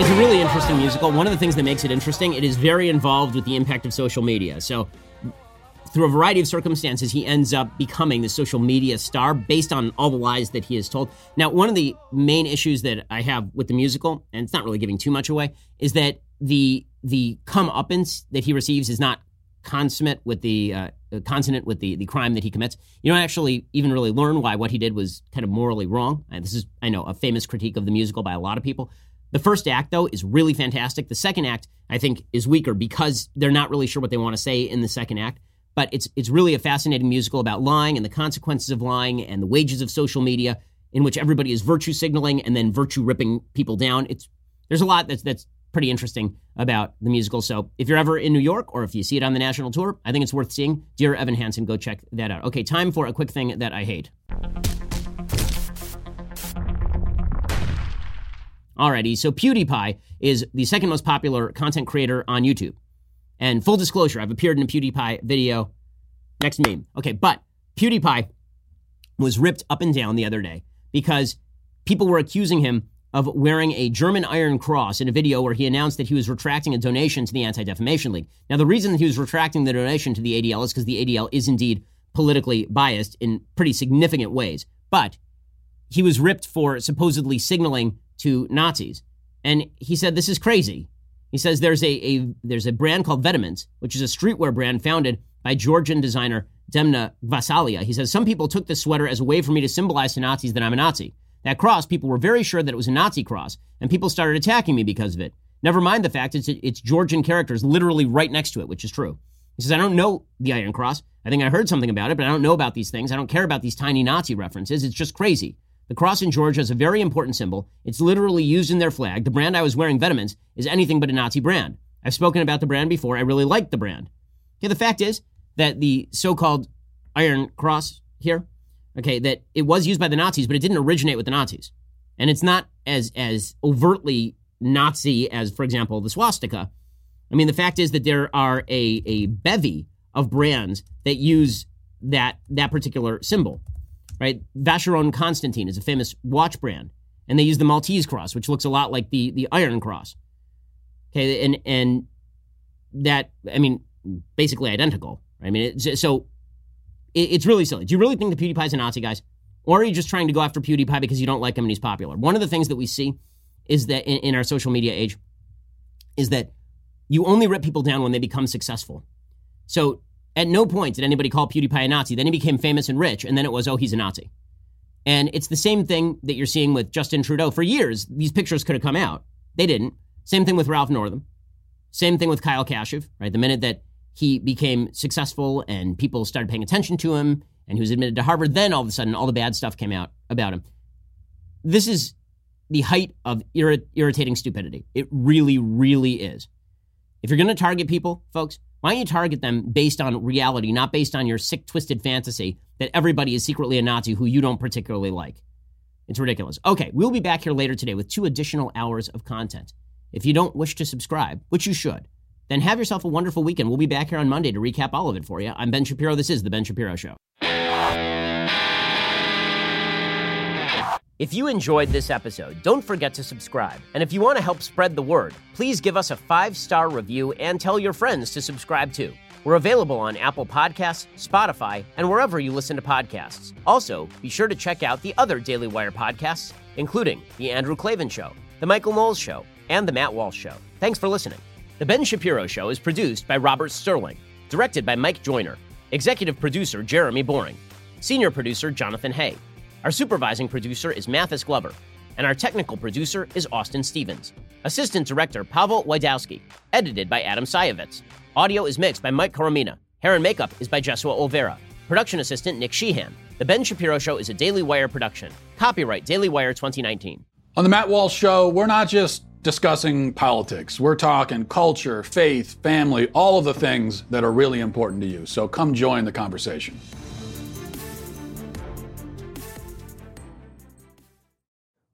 It's a really interesting musical. One of the things that makes it interesting, it is very involved with the impact of social media. So through a variety of circumstances, he ends up becoming the social media star based on all the lies that he has told. Now, one of the main issues that I have with the musical, and it's not really giving too much away, is that the the comeuppance that he receives is not consummate with the uh, consonant with the the crime that he commits. You don't actually even really learn why what he did was kind of morally wrong. And this is, I know, a famous critique of the musical by a lot of people. The first act, though, is really fantastic. The second act, I think, is weaker because they're not really sure what they want to say in the second act but it's it's really a fascinating musical about lying and the consequences of lying and the wages of social media in which everybody is virtue signaling and then virtue ripping people down. It's there's a lot that's that's pretty interesting about the musical. So if you're ever in New York or if you see it on the national tour, I think it's worth seeing. Dear Evan Hansen, go check that out. Okay, time for a quick thing that I hate. Alrighty, so PewDiePie is the second most popular content creator on YouTube. And full disclosure, I've appeared in a PewDiePie video. Next meme. Okay, but PewDiePie was ripped up and down the other day because people were accusing him of wearing a German Iron Cross in a video where he announced that he was retracting a donation to the Anti Defamation League. Now, the reason that he was retracting the donation to the ADL is because the ADL is indeed politically biased in pretty significant ways. But he was ripped for supposedly signaling to Nazis. And he said, This is crazy. He says there's a, a there's a brand called Vetements, which is a streetwear brand founded by Georgian designer Demna Gvasalia. He says some people took this sweater as a way for me to symbolize to Nazis that I'm a Nazi. That cross, people were very sure that it was a Nazi cross, and people started attacking me because of it. Never mind the fact it's it's Georgian characters literally right next to it, which is true. He says I don't know the Iron Cross. I think I heard something about it, but I don't know about these things. I don't care about these tiny Nazi references. It's just crazy. The cross in Georgia is a very important symbol. It's literally used in their flag. The brand I was wearing, Vetements, is anything but a Nazi brand. I've spoken about the brand before. I really like the brand. Okay, the fact is that the so-called Iron Cross here, okay, that it was used by the Nazis, but it didn't originate with the Nazis. And it's not as as overtly Nazi as, for example, the swastika. I mean, the fact is that there are a, a bevy of brands that use that that particular symbol. Right? Vacheron Constantin is a famous watch brand, and they use the Maltese cross, which looks a lot like the the Iron Cross. Okay, and and that I mean, basically identical. Right? I mean, it, so it, it's really silly. Do you really think the PewDiePie's a Nazi, guys? Or are you just trying to go after PewDiePie because you don't like him and he's popular? One of the things that we see is that in, in our social media age is that you only rip people down when they become successful. So at no point did anybody call PewDiePie a Nazi. Then he became famous and rich, and then it was, oh, he's a Nazi. And it's the same thing that you're seeing with Justin Trudeau. For years, these pictures could have come out. They didn't. Same thing with Ralph Northam. Same thing with Kyle Kashuv, right? The minute that he became successful and people started paying attention to him and he was admitted to Harvard, then all of a sudden all the bad stuff came out about him. This is the height of irri- irritating stupidity. It really, really is. If you're going to target people, folks, why don't you target them based on reality, not based on your sick, twisted fantasy that everybody is secretly a Nazi who you don't particularly like? It's ridiculous. Okay, we'll be back here later today with two additional hours of content. If you don't wish to subscribe, which you should, then have yourself a wonderful weekend. We'll be back here on Monday to recap all of it for you. I'm Ben Shapiro. This is The Ben Shapiro Show. If you enjoyed this episode, don't forget to subscribe. And if you want to help spread the word, please give us a five star review and tell your friends to subscribe too. We're available on Apple Podcasts, Spotify, and wherever you listen to podcasts. Also, be sure to check out the other Daily Wire podcasts, including The Andrew Klavan Show, The Michael Knowles Show, and The Matt Walsh Show. Thanks for listening. The Ben Shapiro Show is produced by Robert Sterling, directed by Mike Joyner, executive producer Jeremy Boring, senior producer Jonathan Hay. Our supervising producer is Mathis Glover, and our technical producer is Austin Stevens. Assistant director Pavel Wydowski, edited by Adam Sayevitz. Audio is mixed by Mike Coromina. Hair and makeup is by Jesua Olvera. Production assistant Nick Sheehan. The Ben Shapiro Show is a Daily Wire production. Copyright Daily Wire 2019. On the Matt Walsh Show, we're not just discussing politics. We're talking culture, faith, family, all of the things that are really important to you. So come join the conversation.